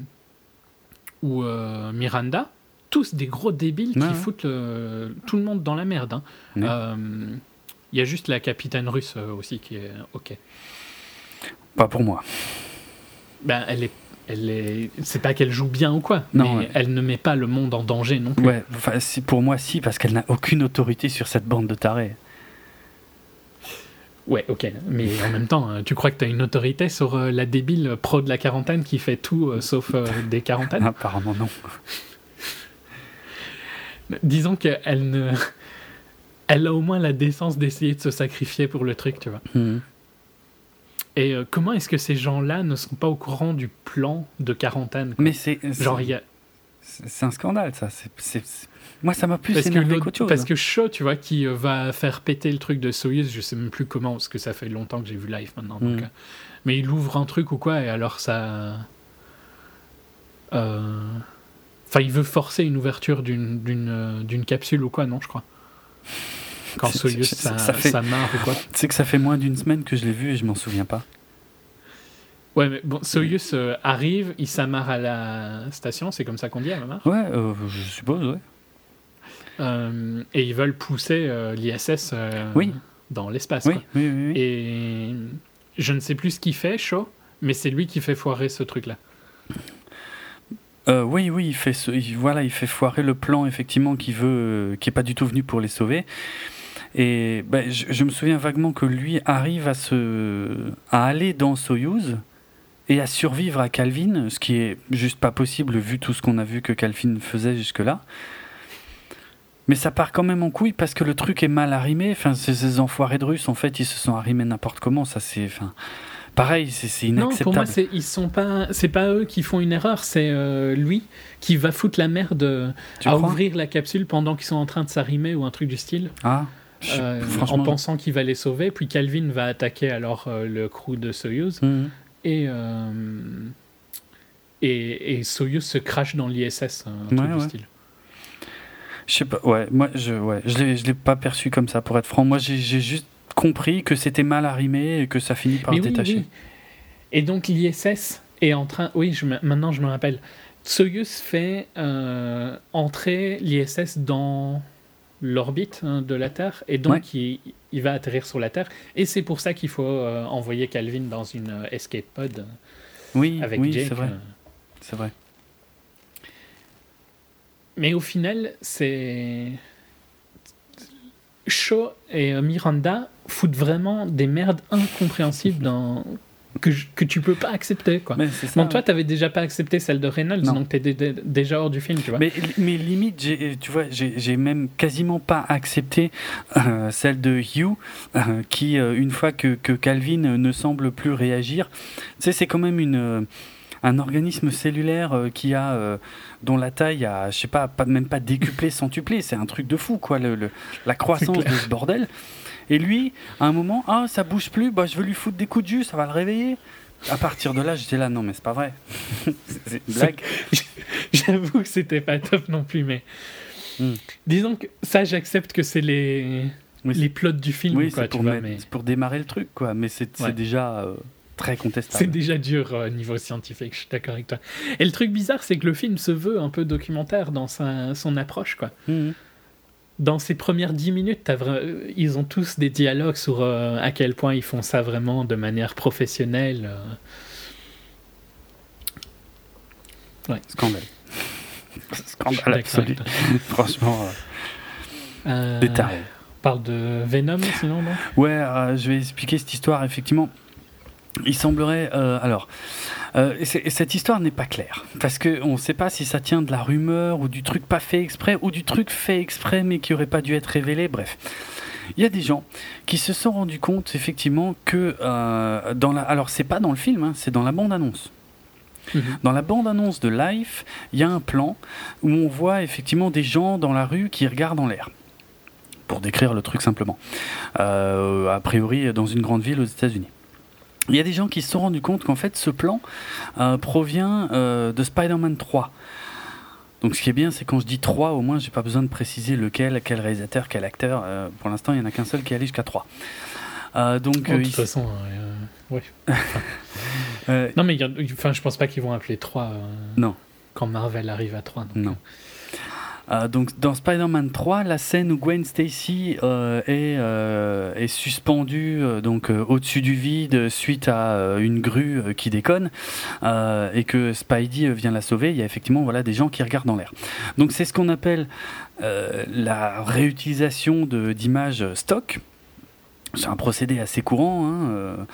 ou euh, Miranda, tous des gros débiles qui foutent tout le monde dans la merde. Hein. Euh, il y a juste la capitaine russe aussi qui est ok. Pas pour moi. Ben, elle est elle est c'est pas qu'elle joue bien ou quoi non, mais elle ne met pas le monde en danger non plus ouais enfin, pour moi si parce qu'elle n'a aucune autorité sur cette bande de tarés Ouais, ok. Mais en même temps, euh, tu crois que tu as une autorité sur euh, la débile pro de la quarantaine qui fait tout euh, sauf des quarantaines? Apparemment non. Disons qu'elle ne... Elle a au moins la décence d'essayer de se sacrifier pour le truc, tu vois. Hmm. Et comment est-ce que ces gens-là ne sont pas au courant du plan de quarantaine Mais c'est... Genre, il y a... C'est un scandale, ça. C'est moi, ça m'a plus parce énervé qu'autre chose. Parce que Shaw, tu vois, qui euh, va faire péter le truc de Soyuz, je sais même plus comment, parce que ça fait longtemps que j'ai vu live maintenant. Donc, mm. euh, mais il ouvre un truc ou quoi, et alors ça. Euh, enfin, il veut forcer une ouverture d'une capsule ou quoi, non, je crois. Quand Soyuz, ça, ça, fait... marre ou quoi. Sais que ça fait moins d'une semaine que je l'ai vu et je m'en souviens pas. Ouais, mais bon, Soyuz arrive, il s'amarre à la station, c'est comme ça qu'on dit à la marche Ouais, je suppose, ouais. Euh, et ils veulent pousser euh, l'ISS euh, dans l'espace. et je ne sais plus ce qu'il fait, Shaw, mais c'est lui qui fait foirer ce truc-là. oui, oui, il fait, voilà, il fait foirer le plan effectivement qui veut, qui est pas du tout venu pour les sauver. Et ben, je, me souviens vaguement que lui arrive à se, à aller dans Soyuz et à survivre à Calvin, ce qui est juste pas possible vu tout ce qu'on a vu que Calvin faisait jusque-là. Mais ça part quand même en couille parce que le truc est mal arrimé. Enfin, ces, enfoirés de Russes, en fait, ils se sont arrimés n'importe comment. Ça, c'est. Enfin, pareil, c'est inacceptable. Non, pour moi, c'est, ils sont pas, c'est pas eux qui font une erreur, c'est euh, lui qui va foutre la merde euh, à ouvrir la capsule pendant qu'ils sont en train de s'arrimer ou un truc du style. Ah. Euh, en pensant qu'il va les sauver, puis Calvin va attaquer alors le crew de Soyuz mhm. Et, et, et Soyuz se crache dans l'ISS, un truc du style. Je sais pas, ouais, moi je ouais, je l'ai, je l'ai pas perçu comme ça pour être franc. Moi j'ai, j'ai juste compris que c'était mal arrimé et que ça finit par détacher. Et donc l'ISS, est en train. Oui, je, maintenant je me rappelle. Soyuz fait euh, entrer l'ISS dans l'orbite hein, de la Terre et donc il, va atterrir sur la Terre. Et c'est pour ça qu'il faut euh, envoyer Calvin dans une euh, escape pod oui, avec oui, C'est vrai. C'est vrai. Mais au final, c'est. Shaw et Miranda foutent vraiment des merdes incompréhensibles dans, que, que tu peux pas accepter. Quoi. Mais bon, toi, tu n'avais déjà pas accepté celle de Reynolds, donc tu es déjà hors du film. Tu vois. Mais, mais limite, tu vois, j'ai même quasiment pas accepté euh, celle de Hugh, euh, qui, euh, une fois que, que, Calvin ne semble plus réagir, tu sais, c'est quand même une un organisme cellulaire qui a dont la taille a je sais pas, pas même pas décuplé centuplé c'est un truc de fou quoi le, la croissance de ce bordel et lui, à un moment, ah, ça bouge plus, bah, je veux lui foutre des coups de jus, ça va le réveiller. À partir de là, j'étais là, non, mais c'est pas vrai. c'est une blague. J'avoue que c'était pas top non plus, mais. Hmm. Disons que ça, j'accepte que c'est les. les plots du film, oui, c'est pour, mais... pour, démarrer le truc, quoi. Mais c'est déjà euh, très contestable. C'est déjà dur au euh, niveau scientifique, je suis d'accord avec toi. Et le truc bizarre, c'est que le film se veut un peu documentaire dans sa, son approche, quoi. Hmm dans ces premières dix minutes, ils ont tous des dialogues sur euh, à quel point ils font ça vraiment de manière professionnelle. Euh. Ouais. Scandale. Scandale absolu. Franchement, euh, euh parle de Venom sinon, non? Ouais, je vais expliquer cette histoire. Effectivement, il semblerait. alors. Euh, cette histoire n'est pas claire, parce qu'on ne sait pas si ça tient de la rumeur ou du truc pas fait exprès, ou du truc fait exprès mais qui aurait pas dû être révélé, bref. Il y a des gens qui se sont rendus compte effectivement que euh, dans la... Alors c'est pas dans le film, hein, c'est dans la bande-annonce. Mhm. Dans la bande-annonce de Life, il y a un plan où on voit effectivement des gens dans la rue qui regardent en l'air. Pour décrire le truc simplement. Euh, a priori dans une grande ville aux États-Unis il y a des gens qui se sont rendus compte qu'en fait ce plan euh, provient euh, de Spider-Man 3. Donc ce qui est bien, c'est quand je dis 3, au moins j'ai pas besoin de préciser lequel, quel réalisateur, quel acteur. Euh, pour l'instant, il n'y en a qu'un seul qui allait jusqu'à 3. donc, oh, de toute façon, ouais. non mais enfin, je pense pas qu'ils vont appeler 3 non. quand Marvel arrive à 3. non. Euh, donc dans Spider-Man 3, la scène où Gwen Stacy euh, est, euh, est, suspendue donc au-dessus du vide suite à une grue qui déconne et que Spidey vient la sauver, il y a effectivement voilà des gens qui regardent dans l'air. Donc c'est ce qu'on appelle la réutilisation d'images stock. C'est un procédé assez courant. Hein,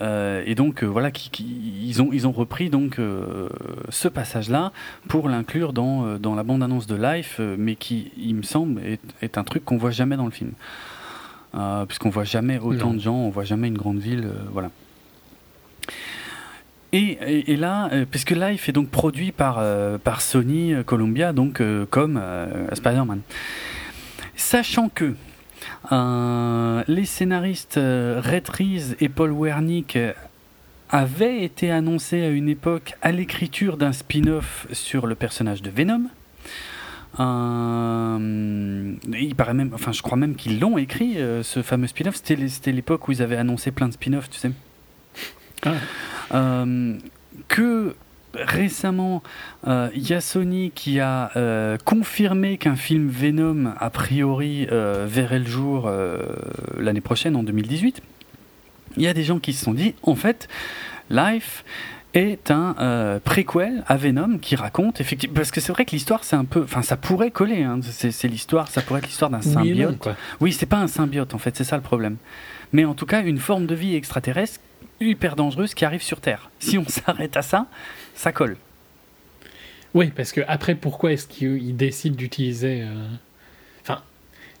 et donc euh, voilà, ils, ont, ils ont repris donc euh, ce passage-là pour l'inclure dans, dans la bande-annonce de Life, mais qui, il me semble, est, un truc qu'on voit jamais dans le film. Puisqu'on voit jamais autant de gens, on voit jamais une grande ville, voilà. Et, et, là, puisque Life est donc produit par, par Sony Columbia, donc comme Spider-Man. Sachant que euh, les scénaristes euh, Red Reese et Paul Wernick euh, avaient été annoncés à une époque à l'écriture d'un spin-off sur le personnage de Venom. il paraît même, enfin, je crois même qu'ils l'ont écrit, ce fameux spin-off. C'était l'époque où ils avaient annoncé plein de spin-offs, tu sais. Ah. que récemment, euh, il y a Sony qui a euh, confirmé qu'un film Venom, a priori, euh, verrait le jour l'année prochaine, en 2018. Il y a des gens qui se sont dit, en fait, Life est un préquel à Venom qui raconte effectivement parce que c'est vrai que l'histoire c'est un peu enfin ça pourrait coller hein, c'est l'histoire ça pourrait être l'histoire d'un symbiote. oui, oui c'est pas un symbiote en fait c'est ça le problème. Mais en tout cas une forme de vie extraterrestre hyper dangereuse qui arrive sur Terre. Si on s'arrête à ça ça colle. Oui, parce que après, pourquoi est-ce qu'il décide d'utiliser. Euh, enfin,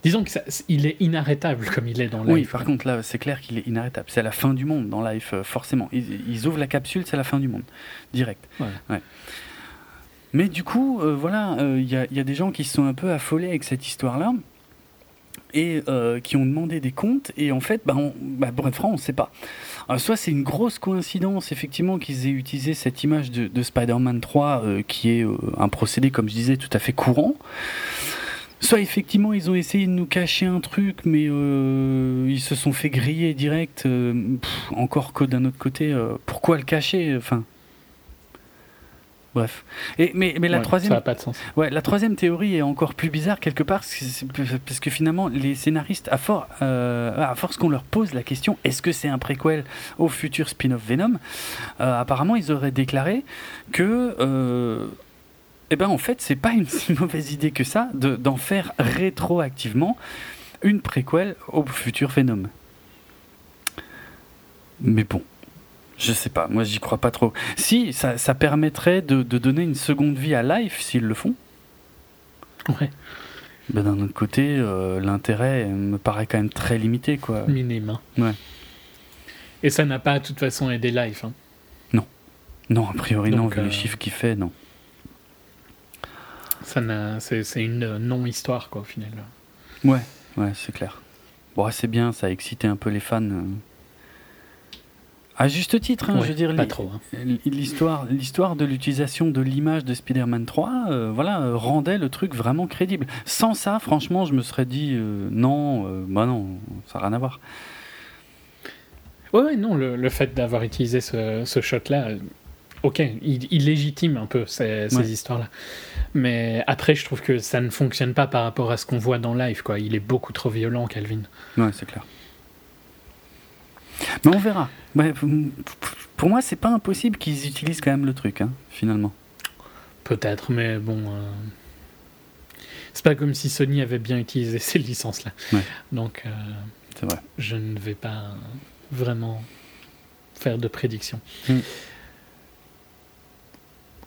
disons qu'il est inarrêtable comme il est dans Life. Oui, par contre, là, c'est clair qu'il est inarrêtable. C'est la fin du monde dans Life, euh, forcément. Ils, ouvrent la capsule, c'est la fin du monde. Direct. Ouais. Mais du coup, euh, voilà, il y, y, a des gens qui se sont un peu affolés avec cette histoire-là et qui ont demandé des comptes. Et en fait, bah, bah pour être franc, on sait pas. Euh, soit c'est une grosse coïncidence, effectivement, qu'ils aient utilisé cette image de, Spider-Man 3, euh, qui est euh, un procédé, comme je disais, tout à fait courant. Soit effectivement ils ont essayé de nous cacher un truc, mais ils se sont fait griller direct. encore que d'un autre côté, pourquoi le cacher? Enfin, Bref. Et, mais, mais la Ouais, troisième. Ça n'a pas de sens. Ouais, la troisième théorie est encore plus bizarre quelque part, parce que, finalement, les scénaristes, à, for- euh, à force qu'on leur pose la question, est-ce que c'est un préquel au futur spin-off Venom euh, Apparemment, ils auraient déclaré que, euh, eh ben, en fait, c'est pas une si mauvaise idée que ça de- d'en faire rétroactivement une préquel au futur Venom. Mais bon. Je sais pas, moi j'y crois pas trop. Si, ça, ça permettrait de, de donner une seconde vie à Life s'ils le font. Ouais, Ben, D'un autre côté, euh, l'intérêt me paraît quand même très limité. Quoi. minime. Ouais. Et ça n'a pas, de toute façon, aidé Life. hein. Non, a priori non, vu euh, les chiffres qu'il fait, non. Ça n'a- c'est c'est une euh, non-histoire, quoi, au final. Ouais, ouais, c'est clair. Bon, c'est bien, ça a excité un peu les fans. À juste titre, hein, Ouais, je veux dire, pas li- trop. hein. l'histoire, l'histoire de l'utilisation de l'image de Spider-Man 3, euh, voilà, euh, rendait le truc vraiment crédible. Sans ça, franchement, je me serais dit euh, non, euh, bah non, ça n'a rien à voir. Ouais, ouais, non, le, le fait d'avoir utilisé ce, ce shot-là, ok, il, il légitime un peu ces, ces Ouais. histoires-là. Mais après, je trouve que ça ne fonctionne pas par rapport à ce qu'on voit dans live, quoi. Il est beaucoup trop violent, Calvin. Ouais, c'est clair. Mais on verra. Ouais, pour moi, c'est pas impossible qu'ils utilisent quand même le truc, hein, finalement. Peut-être, mais bon. euh, C'est pas comme si Sony avait bien utilisé ces licences-là. Ouais. Donc, euh, vrai. je ne vais pas vraiment faire de prédiction. Hmm.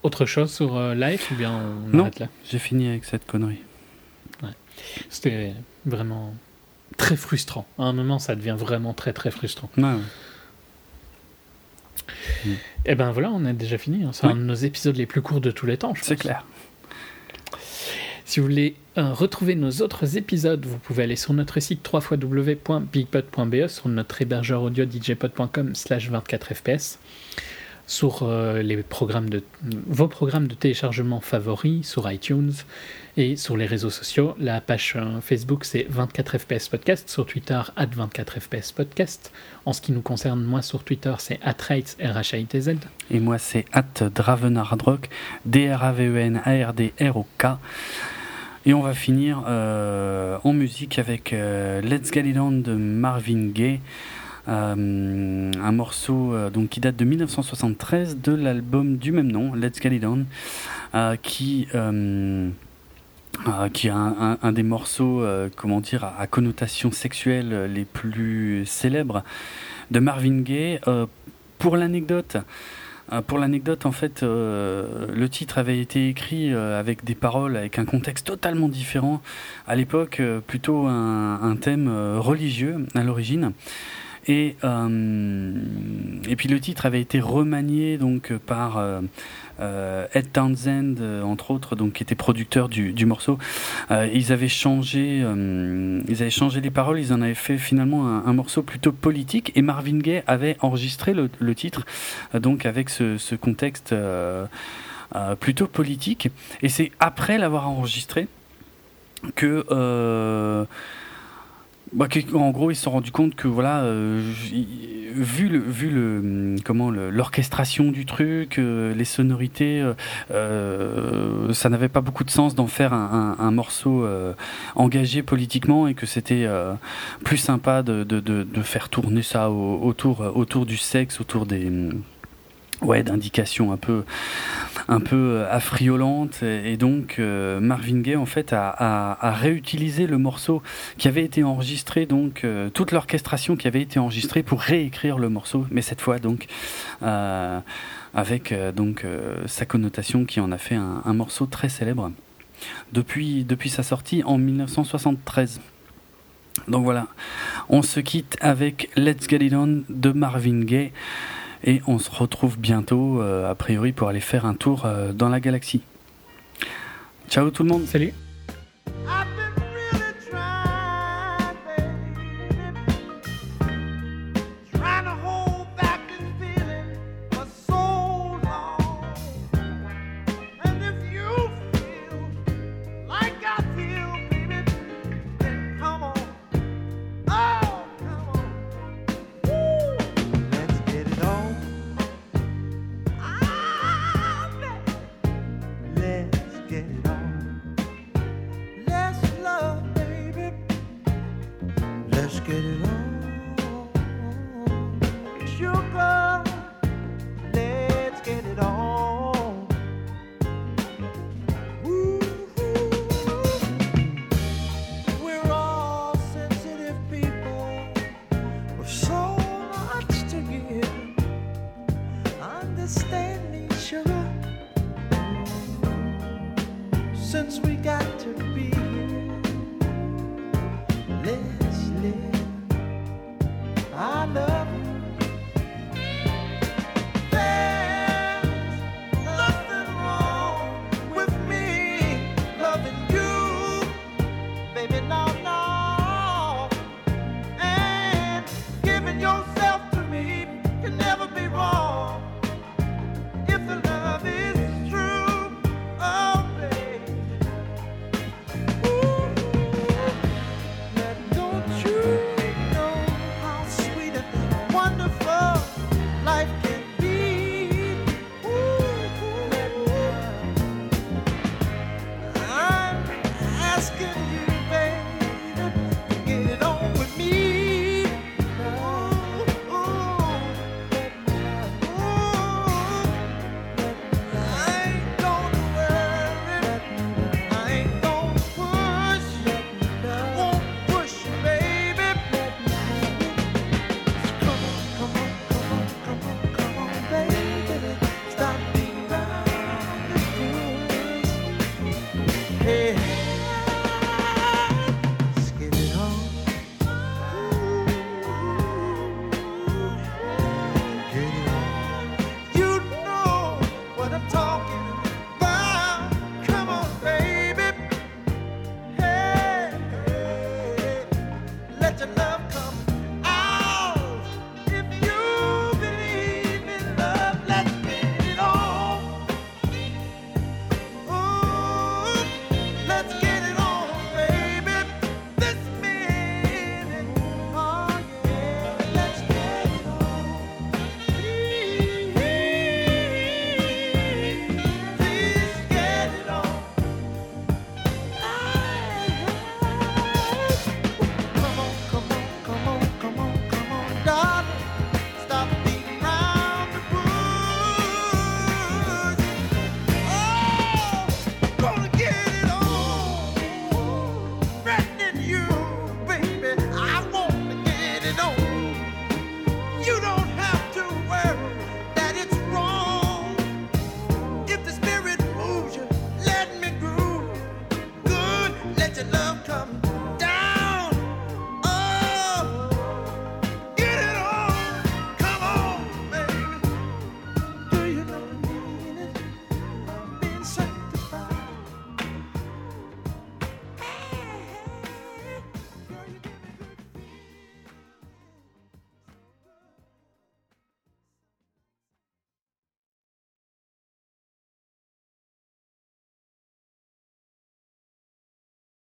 Autre chose sur euh, live ou bien on Non. arrête là? J'ai fini avec cette connerie. C'était vraiment très frustrant. À un moment, ça devient vraiment très très frustrant. Ouais, ouais. Et ben voilà, on a déjà fini. hein. C'est Oui. un de nos épisodes les plus courts de tous les temps, je C'est pense. clair. Si vous voulez euh, retrouver nos autres épisodes, vous pouvez aller sur notre site www.bigpod.be, sur notre hébergeur audio djpod.com slash 24fps, sur euh, les programmes de, vos programmes de téléchargement favoris, sur iTunes et sur les réseaux sociaux. La page euh, Facebook c'est 24fps podcast, sur Twitter at 24fps podcast. En ce qui nous concerne, moi sur Twitter c'est atraitz, R-H-A-I-T-Z. Et moi, c'est at Dravenardrock, D-R-A-V-E-N-A-R-D-R-O-K. Et on va finir euh, en musique avec Let's Get It On de Marvin Gaye. Euh, un morceau euh, donc, qui date de 1973 de l'album du même nom, Let's Get It On, euh, qui, qui est un, des morceaux comment dire, à, connotation sexuelle les plus célèbres de Marvin Gaye. Pour l'anecdote, Pour l'anecdote, en fait, le titre avait été écrit avec des paroles, avec un contexte totalement différent. À l'époque, plutôt un, thème religieux à l'origine. Et, euh, et puis le titre avait été remanié donc par euh, euh, Ed Townsend, entre autres, donc qui était producteur du, du morceau. Ils avaient changé, ils avaient changé les paroles. Ils en avaient fait finalement un, morceau plutôt politique. Et Marvin Gaye avait enregistré le, le titre, donc avec ce, contexte plutôt politique. Et c'est après l'avoir enregistré que bah, en gros, ils se sont rendus compte que voilà, euh, vu le vu le hum, comment l'orchestration du truc, euh, les sonorités, euh, euh, ça n'avait pas beaucoup de sens d'en faire un, un- un morceau euh, engagé politiquement et que c'était euh, plus sympa de, de, de, de faire tourner ça au- autour autour du sexe, autour des hum, ouais d'indications un peu un peu affriolantes. Et, donc euh, Marvin Gaye en fait a, a, a réutilisé le morceau qui avait été enregistré donc euh, toute l'orchestration qui avait été enregistrée pour réécrire le morceau mais cette fois donc euh, avec euh, donc euh, sa connotation qui en a fait un, un morceau très célèbre depuis depuis sa sortie en 1973 donc voilà on se quitte avec Let's Get It On de Marvin Gaye et on se retrouve bientôt, euh, a priori, pour aller faire un tour euh, dans la galaxie. Ciao tout le monde Salut